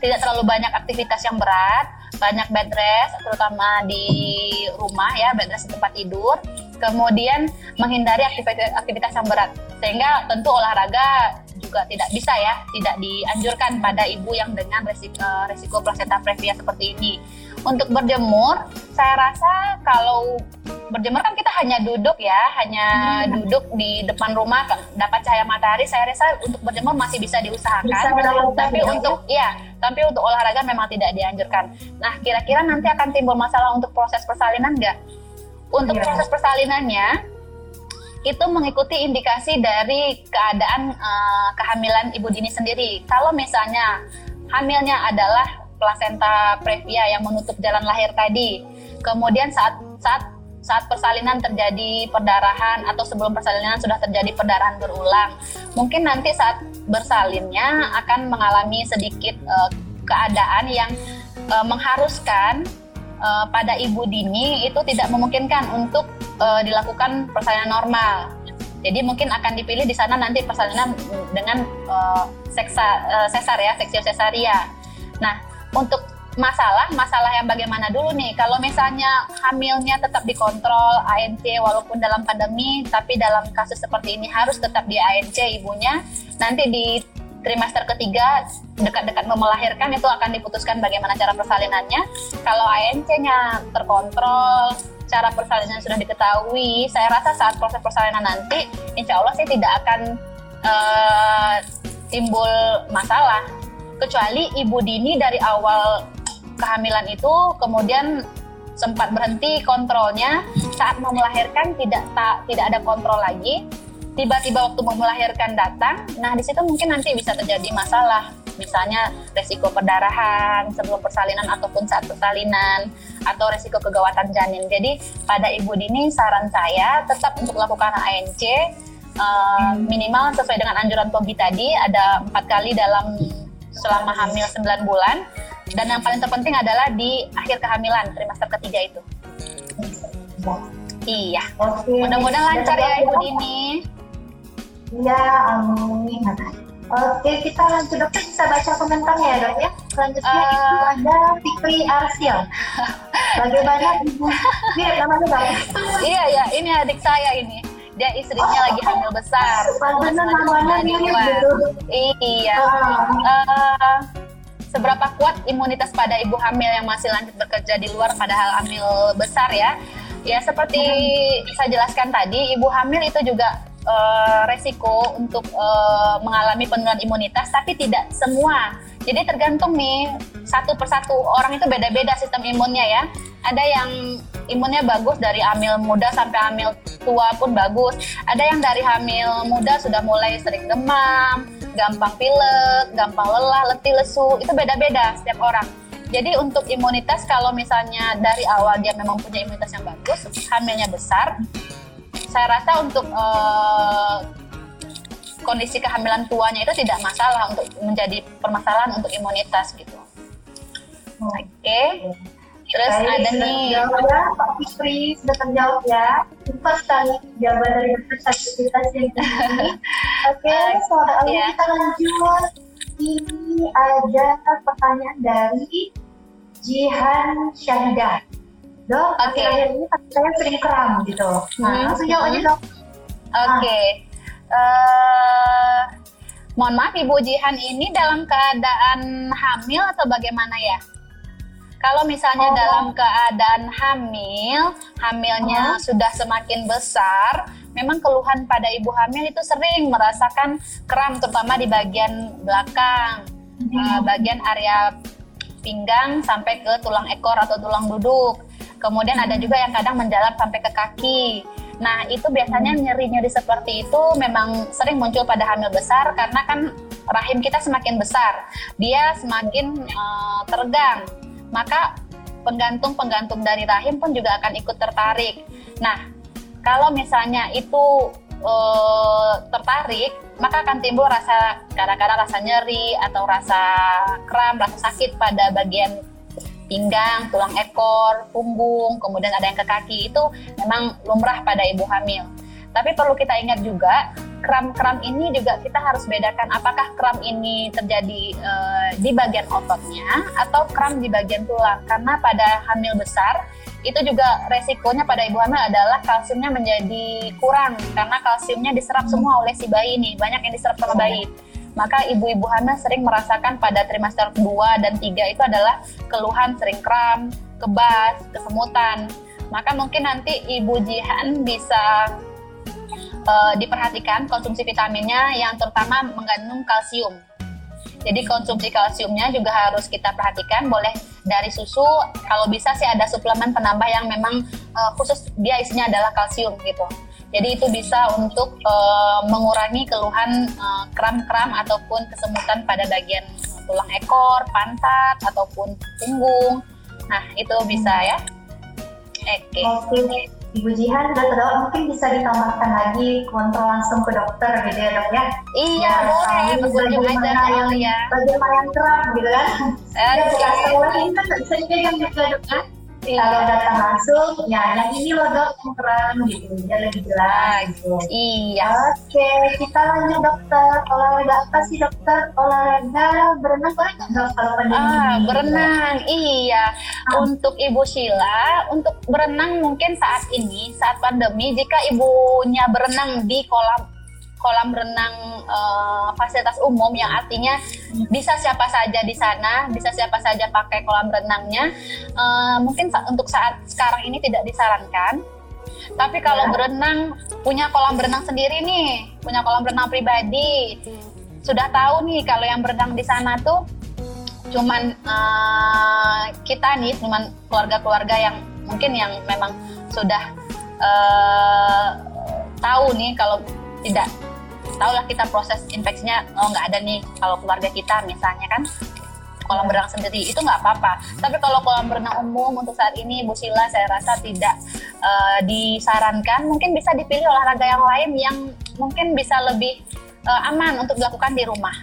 tidak terlalu banyak aktivitas yang berat, banyak bed rest, terutama di rumah ya, bed rest di tempat tidur. Kemudian menghindari aktivitas, aktivitas yang berat, sehingga tentu olahraga juga tidak bisa ya, tidak dianjurkan pada ibu yang dengan resiko, resiko placenta previa seperti ini. Untuk berjemur, saya rasa kalau berjemur kan kita hanya duduk ya, hanya hmm. duduk di depan rumah dapat cahaya matahari. Saya rasa untuk berjemur masih bisa diusahakan. Bisa tapi ya. untuk ya, tapi untuk olahraga memang tidak dianjurkan. Nah, kira-kira nanti akan timbul masalah untuk proses persalinan nggak? Untuk ya. proses persalinannya itu mengikuti indikasi dari keadaan uh, kehamilan ibu dini sendiri. Kalau misalnya hamilnya adalah plasenta previa yang menutup jalan lahir tadi. Kemudian saat saat saat persalinan terjadi perdarahan atau sebelum persalinan sudah terjadi perdarahan berulang, mungkin nanti saat bersalinnya akan mengalami sedikit uh, keadaan yang uh, mengharuskan uh, pada ibu dini itu tidak memungkinkan untuk uh, dilakukan persalinan normal. Jadi mungkin akan dipilih di sana nanti persalinan dengan uh, seksa, uh, sesar ya, seksio cesaria. Nah, untuk masalah masalah yang bagaimana dulu nih kalau misalnya hamilnya tetap dikontrol ANC walaupun dalam pandemi tapi dalam kasus seperti ini harus tetap di ANC ibunya nanti di trimester ketiga dekat-dekat mau melahirkan itu akan diputuskan bagaimana cara persalinannya. Kalau ANC-nya terkontrol cara persalinan sudah diketahui saya rasa saat proses persalinan nanti insya Allah sih tidak akan uh, timbul masalah. Kecuali ibu dini dari awal kehamilan itu kemudian sempat berhenti kontrolnya. Saat mau melahirkan tidak tak tidak ada kontrol lagi tiba-tiba waktu mau melahirkan datang nah di situ mungkin nanti bisa terjadi masalah misalnya resiko perdarahan sebelum persalinan ataupun saat persalinan atau resiko kegawatan janin jadi pada ibu dini saran saya tetap untuk lakukan ANC uh, minimal sesuai dengan anjuran POGI tadi ada empat kali dalam selama hamil 9 bulan dan yang paling terpenting adalah di akhir kehamilan trimester ketiga itu. Iya. Mudah-mudahan lancar ya Ibu Dini. Iya, amin. Oke, kita lanjut dokter bisa baca komentarnya ya dok ya. Selanjutnya uh, itu ada Fikri Arsil. Bagaimana ibu? Iya, namanya dok. Iya ya, ini adik saya ini dia istrinya oh, lagi hamil besar. Benar namanya mirip gitu. Iya. Uh, seberapa kuat imunitas pada ibu hamil yang masih lanjut bekerja di luar padahal hamil besar ya? Ya seperti hmm. saya jelaskan tadi, ibu hamil itu juga uh, resiko untuk uh, mengalami penurunan imunitas, tapi tidak semua. Jadi tergantung nih satu persatu orang itu beda-beda sistem imunnya ya. Ada yang imunnya bagus dari hamil muda sampai hamil tua pun bagus. Ada yang dari hamil muda sudah mulai sering demam, gampang pilek, gampang lelah, letih, lesu. Itu beda-beda setiap orang. Jadi untuk imunitas kalau misalnya dari awal dia memang punya imunitas yang bagus, hamilnya besar, saya rasa untuk uh, kondisi kehamilan tuanya itu tidak masalah untuk menjadi permasalahan untuk imunitas gitu. Oke. Okay. Terus Baik, ada nih. Ya, Pak Fitri sudah terjawab ya. Cepat sekali jawaban dari aktivitas yang ini. (laughs) Oke, okay, soal ya. kita lanjut. Ini ada pertanyaan dari Jihan Syahidah. Dok, okay. akhir-akhir ini saya sering kram gitu. Nah, hmm. langsung jawab aja dok. Oke. Okay. Uh, eh, mohon maaf Ibu Jihan ini dalam keadaan hamil atau bagaimana ya? Kalau misalnya oh. dalam keadaan hamil, hamilnya oh. sudah semakin besar, memang keluhan pada ibu hamil itu sering merasakan kram terutama di bagian belakang, hmm. uh, bagian area pinggang sampai ke tulang ekor atau tulang duduk. Kemudian ada juga yang kadang menjalar sampai ke kaki. Nah, itu biasanya nyeri-nyeri seperti itu memang sering muncul pada hamil besar karena kan rahim kita semakin besar, dia semakin uh, teregang maka penggantung-penggantung dari rahim pun juga akan ikut tertarik. Nah, kalau misalnya itu uh, tertarik, maka akan timbul rasa kadang-kadang rasa nyeri atau rasa kram, rasa sakit pada bagian pinggang, tulang ekor, punggung, kemudian ada yang ke kaki. Itu memang lumrah pada ibu hamil. Tapi perlu kita ingat juga kram-kram ini juga kita harus bedakan apakah kram ini terjadi uh, di bagian ototnya atau kram di bagian tulang. Karena pada hamil besar itu juga resikonya pada ibu hamil adalah kalsiumnya menjadi kurang. Karena kalsiumnya diserap semua oleh si bayi ini banyak yang diserap sama bayi maka ibu-ibu hamil sering merasakan pada trimester 2 dan 3 itu adalah keluhan sering kram, kebas, kesemutan. Maka mungkin nanti ibu Jihan bisa uh, diperhatikan konsumsi vitaminnya yang terutama mengandung kalsium. Jadi konsumsi kalsiumnya juga harus kita perhatikan. Boleh dari susu, kalau bisa sih ada suplemen penambah yang memang uh, khusus dia isinya adalah kalsium gitu. Jadi itu bisa untuk uh, mengurangi keluhan kram-kram uh, ataupun kesemutan pada bagian tulang ekor, pantat ataupun punggung. Nah itu bisa ya. Oke. Okay. Ibu Jihan sudah terdapat mungkin bisa ditambahkan lagi kontrol langsung ke dokter gitu ya dok ya iya ya, boleh betul bagaimana yang ya. bagaimana yang terang gitu kan eh, ya bukan ini kan bisa dipegang juga dok ya Iya. Kalau datang langsung, ya yang ini loh dok yang keren gitu, dia lebih jelas gitu. Iya. Oke, kita lanjut dokter. Olahraga apa sih dokter? Olahraga berenang boleh nggak dok kalau pandemi? Ah, ini, berenang, gitu? iya. Ah. Untuk Ibu Sheila, untuk berenang mungkin saat ini, saat pandemi, jika ibunya berenang di kolam kolam renang uh, fasilitas umum yang artinya bisa siapa saja di sana, bisa siapa saja pakai kolam renangnya. Uh, mungkin sa untuk saat sekarang ini tidak disarankan. Tapi kalau ya. berenang punya kolam berenang sendiri nih, punya kolam renang pribadi, sudah tahu nih kalau yang berenang di sana tuh cuman uh, kita nih, cuman keluarga-keluarga yang mungkin yang memang sudah uh, tahu nih kalau tidak tahulah kita proses infeksinya oh nggak ada nih kalau keluarga kita misalnya kan kolam berenang sendiri itu nggak apa-apa. Tapi kalau kolam berenang umum untuk saat ini Bu Sila saya rasa tidak uh, disarankan. Mungkin bisa dipilih olahraga yang lain yang mungkin bisa lebih uh, aman untuk dilakukan di rumah.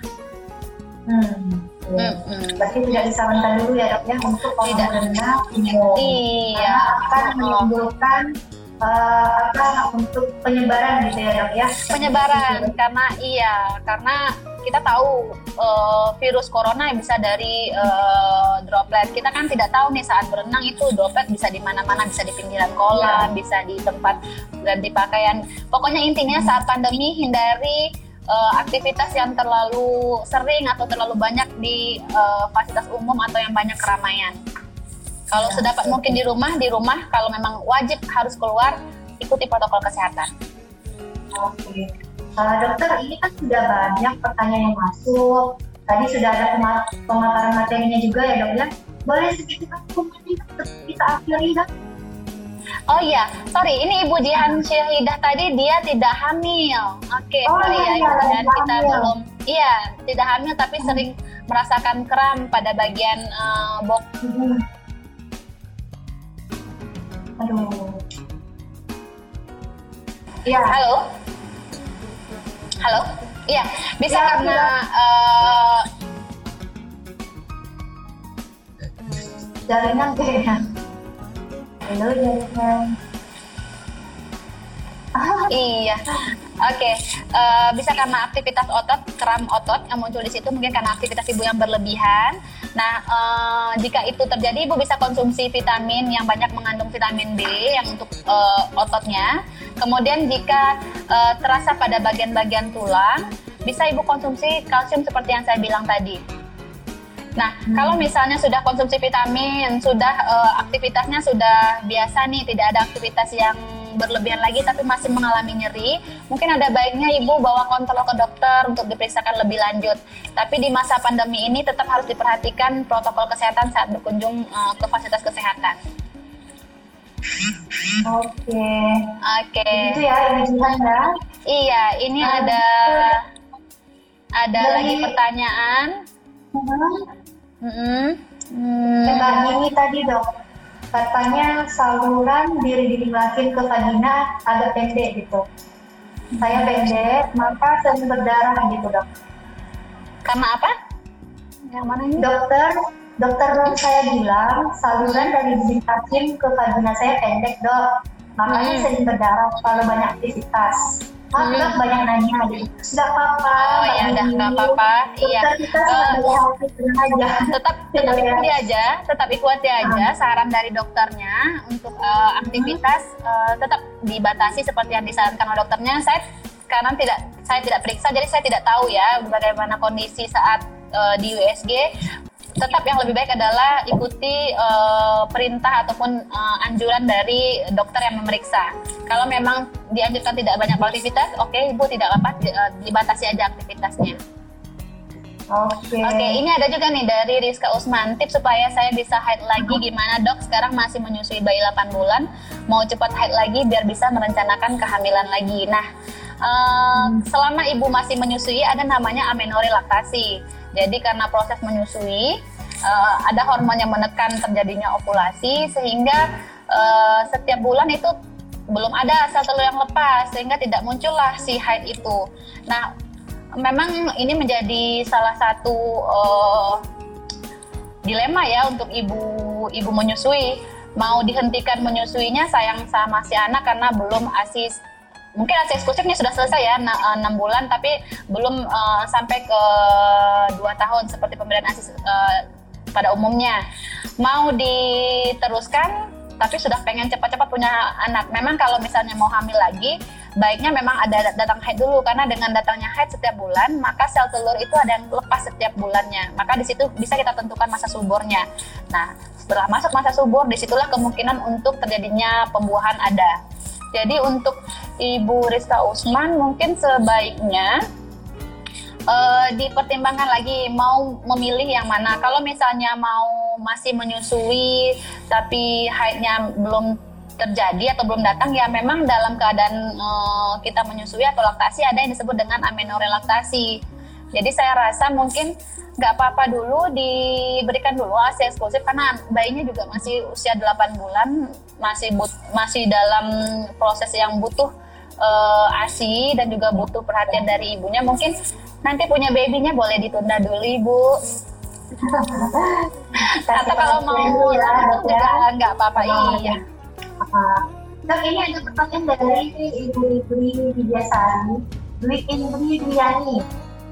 Hmm. Hmm, hmm. Berarti tidak disarankan dulu ya dok ya untuk kolam berenang umum. Iya. akan menimbulkan uh, apa untuk penyebaran gitu ya dok ya? Penyebaran karena iya karena kita tahu uh, virus corona bisa dari uh, droplet. Kita kan tidak tahu nih saat berenang itu droplet bisa di mana-mana bisa di pinggiran kolam yeah. bisa di tempat ganti pakaian. Pokoknya intinya saat pandemi hindari uh, aktivitas yang terlalu sering atau terlalu banyak di uh, fasilitas umum atau yang banyak keramaian kalau ya, sedapat mungkin di rumah, di rumah kalau memang wajib harus keluar, ikuti protokol kesehatan. Oke. Uh, dokter, ini kan sudah banyak pertanyaan yang masuk. Tadi sudah ada pemaparan materinya juga ya dok ya. Boleh sedikit kita akhiri dok? Oh iya, sorry, ini Ibu Jihan Syahidah tadi dia tidak hamil. Oke, okay, oh, sorry ya, iya, iya, kita hamil. belum. Iya, tidak hamil tapi hmm. sering merasakan kram pada bagian uh, bok. Hmm Aduh. Iya. Halo. Halo. Iya, bisa Ya, karena kita- eh, Jaringan kayaknya. Halo jaringan. Iya, oke. Eh, bisa karena aktivitas otot, kram otot yang muncul di situ mungkin karena aktivitas ibu yang berlebihan. Nah, eh, jika itu terjadi, ibu bisa konsumsi vitamin yang banyak mengandung vitamin B yang untuk eh, ototnya. Kemudian jika eh, terasa pada bagian-bagian tulang, bisa ibu konsumsi kalsium seperti yang saya bilang tadi. Nah, kalau misalnya sudah konsumsi vitamin, sudah eh, aktivitasnya sudah biasa nih, tidak ada aktivitas yang berlebihan lagi tapi masih mengalami nyeri, mungkin ada baiknya ibu bawa kontrol ke dokter untuk diperiksakan lebih lanjut. Tapi di masa pandemi ini tetap harus diperhatikan protokol kesehatan saat berkunjung eh, ke fasilitas kesehatan. Oke. Oke. Itu ya ini ya. Iya, ini Ah, ada ada Dari- lagi pertanyaan. Mm-mm. Hmm. Mbak Nini tadi dok, katanya saluran diri ditinggalkan ke vagina agak pendek gitu. Saya pendek, maka sering berdarah gitu dok. Karena apa? Yang mana ini? Dokter, dokter saya bilang saluran dari diri hakim ke vagina saya pendek dok. Makanya Hmm. sering berdarah kalau banyak aktivitas. Maka Hmm. banyak nanya gitu. Nggak apa-apa. Oh, ya udah, nggak apa-apa. Iya. Kita hakim aja. tetap (laughs) tetap ikuti aja, tetap ikuti aja saran dari dokternya untuk eh, aktivitas eh, tetap dibatasi seperti yang disarankan oleh dokternya. Saya karena tidak saya tidak periksa, jadi saya tidak tahu ya bagaimana kondisi saat eh, di USG. Tetap yang lebih baik adalah ikuti eh, perintah ataupun eh, anjuran dari dokter yang memeriksa. Kalau memang dianjurkan tidak banyak beraktivitas, oke ibu tidak apa di- eh, dibatasi aja aktivitasnya. Oke. Oke, ini ada juga nih dari Rizka Usman. Tips supaya saya bisa haid lagi gimana dok? Sekarang masih menyusui bayi 8 bulan. Mau cepat haid lagi biar bisa merencanakan kehamilan lagi. Nah, eh, selama ibu masih menyusui ada namanya amenorrhea laktasi. Jadi karena proses menyusui, eh, ada hormon yang menekan terjadinya ovulasi sehingga eh, setiap bulan itu belum ada sel telur yang lepas sehingga tidak muncullah si haid itu. Nah, memang ini menjadi salah satu eh, dilema ya untuk ibu ibu menyusui mau dihentikan menyusuinya sayang sama si anak karena belum asis mungkin asi eksklusifnya sudah selesai ya eh, enam bulan tapi belum eh, sampai ke dua tahun seperti pemberian asis eh, pada umumnya mau diteruskan tapi sudah pengen cepat-cepat punya anak. Memang kalau misalnya mau hamil lagi, baiknya memang ada datang haid dulu karena dengan datangnya haid setiap bulan, maka sel telur itu ada yang lepas setiap bulannya. Maka di situ bisa kita tentukan masa suburnya. Nah, setelah masuk masa subur, di situlah kemungkinan untuk terjadinya pembuahan ada. Jadi untuk Ibu Rizka Usman mungkin sebaiknya eh, dipertimbangkan lagi mau memilih yang mana. Kalau misalnya mau masih menyusui tapi haidnya belum terjadi atau belum datang ya memang dalam keadaan eh, kita menyusui atau laktasi ada yang disebut dengan amenorrhea laktasi. Jadi saya rasa mungkin nggak apa-apa dulu diberikan dulu ASI eksklusif karena bayinya juga masih usia 8 bulan masih but, masih dalam proses yang butuh eh, ASI dan juga butuh perhatian dari ibunya. Mungkin nanti punya babynya boleh ditunda dulu ibu. Atau kalau mau dulu ya, dok ya. juga nggak apa-apa iya Ah, Dok, ini ada pertanyaan dari Ibu Ibri Widyasari, Dwi Indri Dwiani.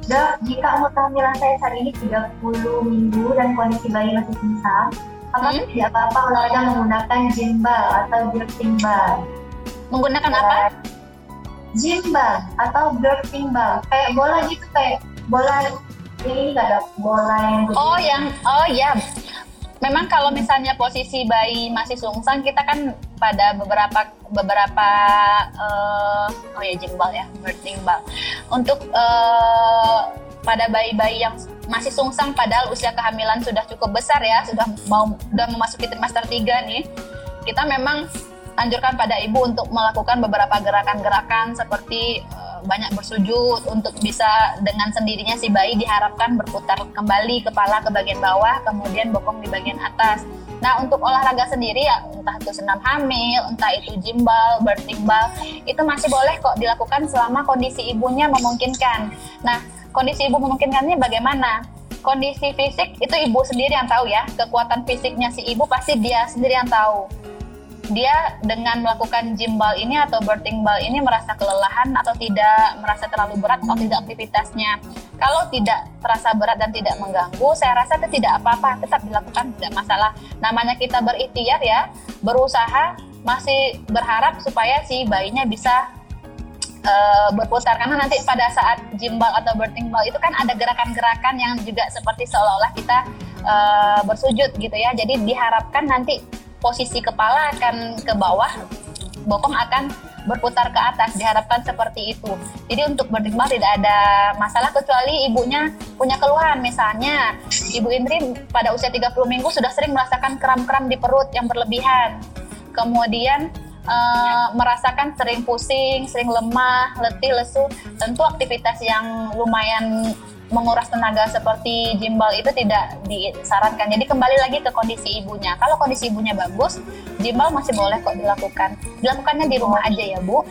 Dok, jika umur kehamilan saya saat ini 30 minggu dan kondisi bayi masih pingsan, apakah Hmm? tidak apa-apa olahraga menggunakan gimbal atau birthing ball? menggunakan apa Gimbal atau birthing ball, kayak bola gitu kayak bola ini nggak dok? Bola yang Oh yang oh ya. Memang kalau misalnya posisi bayi masih sungsang kita kan pada beberapa beberapa eh, oh ya jimbal ya ball. Untuk eh, pada bayi-bayi yang masih sungsang padahal usia kehamilan sudah cukup besar ya, sudah mau sudah memasuki trimester 3 nih. Kita memang anjurkan pada ibu untuk melakukan beberapa gerakan-gerakan seperti eh, banyak bersujud untuk bisa dengan sendirinya si bayi diharapkan berputar kembali kepala ke bagian bawah kemudian bokong di bagian atas Nah untuk olahraga sendiri ya entah itu senam hamil, entah itu jimbal, birthing ball, itu masih boleh kok dilakukan selama kondisi ibunya memungkinkan. Nah kondisi ibu memungkinkannya bagaimana? Kondisi fisik itu ibu sendiri yang tahu ya. Kekuatan fisiknya si ibu pasti dia sendiri yang tahu dia dengan melakukan gym ball ini atau birthing ball ini merasa kelelahan atau tidak, merasa terlalu berat atau tidak aktivitasnya. Kalau tidak terasa berat dan tidak mengganggu, saya rasa itu tidak apa-apa, tetap dilakukan tidak masalah. Namanya kita berikhtiar ya, berusaha masih berharap supaya si bayinya bisa uh, berputar karena nanti pada saat gym atau birthing ball itu kan ada gerakan-gerakan yang juga seperti seolah-olah kita uh, bersujud gitu ya. Jadi diharapkan nanti posisi kepala akan ke bawah, bokong akan berputar ke atas. Diharapkan seperti itu. Jadi untuk berdikmat tidak ada masalah kecuali ibunya punya keluhan. Misalnya, Ibu Indri pada usia 30 minggu sudah sering merasakan kram-kram di perut yang berlebihan. Kemudian Uh, merasakan sering pusing, sering lemah, letih, lesu, tentu aktivitas yang lumayan menguras tenaga seperti jimbal itu tidak disarankan. Jadi kembali lagi ke kondisi ibunya. Kalau kondisi ibunya bagus, jimbal masih boleh kok dilakukan. Dilakukannya di rumah aja ya, Bu.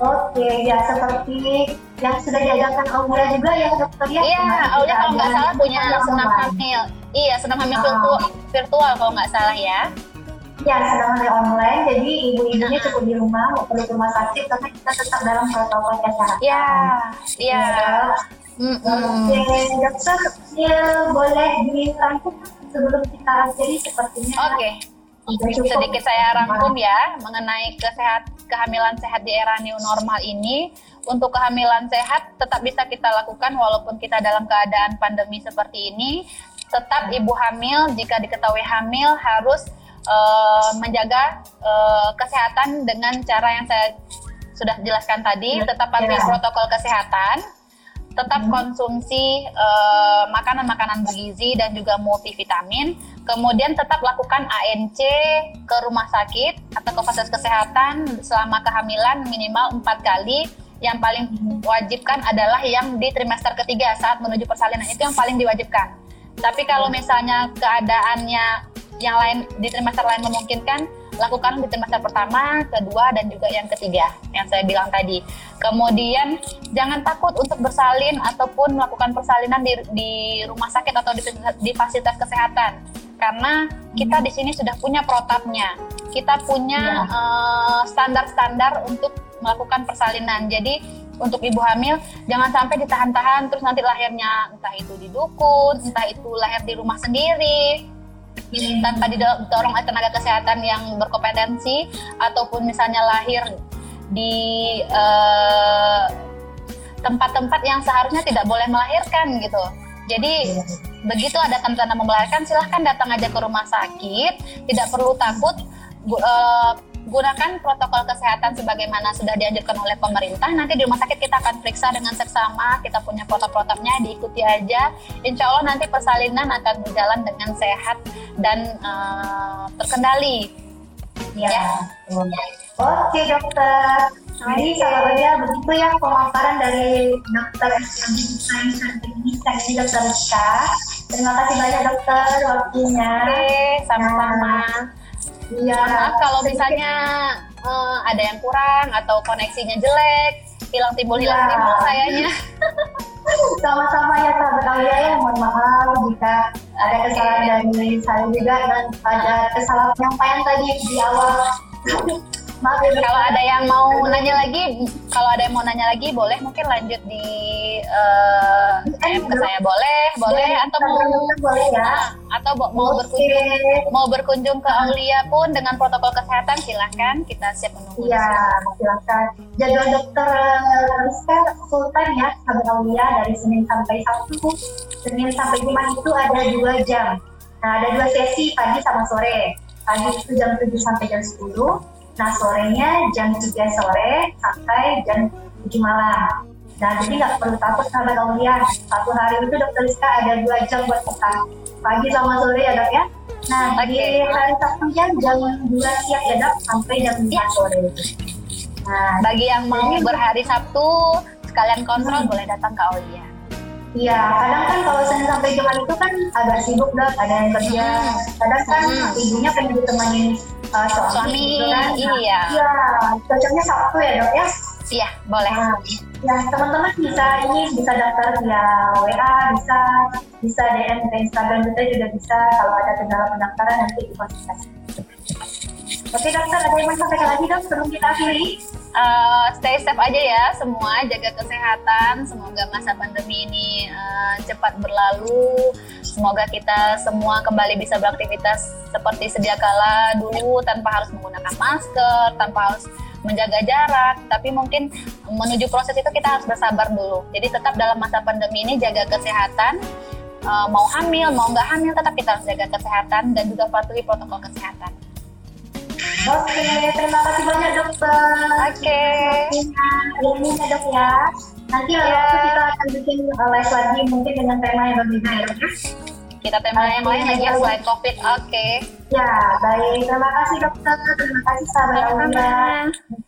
Oke, ya seperti yang sudah diajarkan Aulia juga ya dokter ya. Iya, Aulia kalau nggak salah punya senam hamil. Iya, senam hamil uh, virtual, virtual kalau nggak salah ya. Ya, senam hamil online, jadi ibu-ibunya uh cukup di rumah, mau perlu ke rumah sakit, karena kita tetap dalam protokol kesehatan. Iya, iya. Ya, Mm -hmm. Oke, dokter ya, boleh dirangkum sebelum kita akhiri sepertinya. Oke. Okay. Sedikit saya rangkum ya mengenai kesehat kehamilan sehat di era new normal ini. Untuk kehamilan sehat tetap bisa kita lakukan walaupun kita dalam keadaan pandemi seperti ini. Tetap ibu hamil jika diketahui hamil harus uh, menjaga uh, kesehatan dengan cara yang saya sudah jelaskan tadi. Tetap patuhi ya. protokol kesehatan tetap hmm. konsumsi uh, makanan-makanan bergizi dan juga multivitamin. Kemudian tetap lakukan ANC ke rumah sakit atau ke fasilitas kesehatan selama kehamilan minimal empat kali. Yang paling wajibkan adalah yang di trimester ketiga saat menuju persalinan itu yang paling diwajibkan. Tapi kalau misalnya keadaannya yang lain di trimester lain memungkinkan, lakukan di trimester pertama, kedua, dan juga yang ketiga yang saya bilang tadi. Kemudian jangan takut untuk bersalin ataupun melakukan persalinan di, di rumah sakit atau di, di fasilitas kesehatan karena kita di sini sudah punya protapnya. Kita punya ya. uh, standar-standar untuk melakukan persalinan. Jadi untuk ibu hamil jangan sampai ditahan-tahan terus nanti lahirnya entah itu di dukun, entah itu lahir di rumah sendiri tanpa didorong tenaga kesehatan yang berkompetensi ataupun misalnya lahir di eh, tempat-tempat uh, yang seharusnya tidak boleh melahirkan gitu. Jadi begitu ada tanda-tanda melahirkan silahkan datang aja ke rumah sakit, tidak perlu takut. Uh, gunakan protokol kesehatan sebagaimana sudah dianjurkan oleh pemerintah. Nanti di rumah sakit kita akan periksa dengan seksama, kita punya protokol-protoknya, diikuti aja. Insya Allah nanti persalinan akan berjalan dengan sehat dan uh, terkendali. Ya. Oke dokter. Jadi kalau ya begitu ya pemaparan dari dokter Sains dan Teknik ini dokter Rizka. Terima kasih banyak dokter waktunya. Oke, sama-sama. Iya. Maaf kalau misalnya uh, ada yang kurang atau koneksinya jelek, hilang timbul hilang ya. timbul sayanya. (laughs) Sama-sama ya sahabat Aulia ya, mohon maaf jika ada kesalahan dari saya juga dan ada kesalahan penyampaian tadi di awal. Kalau ada yang mau nanya lagi, kalau ada yang mau nanya lagi, boleh mungkin lanjut di uh, eh, ke saya boleh, boleh atau mau boleh ya. Nah, atau mau berkunjung mau berkunjung ke Aulia pun dengan protokol kesehatan silahkan kita siap menunggu. Iya, silakan. Jadwal dokter Rizka full time ya sahabat Aulia dari Senin sampai Sabtu. Senin sampai Jumat itu ada dua jam. Nah, ada dua sesi pagi sama sore. Pagi itu jam 7 sampai jam 10 Nah sorenya jam 3 sore sampai jam 7 malam. Nah jadi nggak perlu takut sahabat Aulia. Satu hari itu dokter Rizka ada dua jam buat kita. Pagi sama sore ya dok ya. Nah di hari Sabtunya jam 2 siang ya dok sampai jam 4 sore. Nah bagi yang mau berhari Sabtu sekalian kontrol hmm. boleh datang ke Aulia. Iya, kadang kan kalau Senin sampai Jumat itu kan agak sibuk dok, ada yang kerja. Kadang kan Hmm. ibunya pengen ditemani uh, suami, Suami, gitu kan. Nah, iya. Iya, cocoknya Sabtu ya dok ya. Iya, boleh. Nah, ya teman-teman bisa ini bisa daftar via WA, bisa bisa DM ke Instagram kita juga bisa. Kalau ada kendala pendaftaran nanti dikonsultasi. Oke dokter, ada yang mau sampaikan lagi dok sebelum kita akhiri? Uh, stay safe aja ya semua, jaga kesehatan. Semoga masa pandemi ini uh, cepat berlalu. Semoga kita semua kembali bisa beraktivitas seperti sedia kala dulu tanpa harus menggunakan masker, tanpa harus menjaga jarak. Tapi mungkin menuju proses itu kita harus bersabar dulu. Jadi tetap dalam masa pandemi ini jaga kesehatan. Uh, mau hamil, mau nggak hamil, tetap kita harus jaga kesehatan dan juga patuhi protokol kesehatan. Oke, terima kasih banyak dokter. Oke. ilmunya dok ya. Nanti lain waktu kita akan bikin uh, live lagi mungkin dengan tema yang berbeda ya dok ya. Kita tema yang lain lagi ya selain COVID. Oke. Ya, baik. Terima kasih dokter. Terima kasih sahabat Aulia. Sama-sama.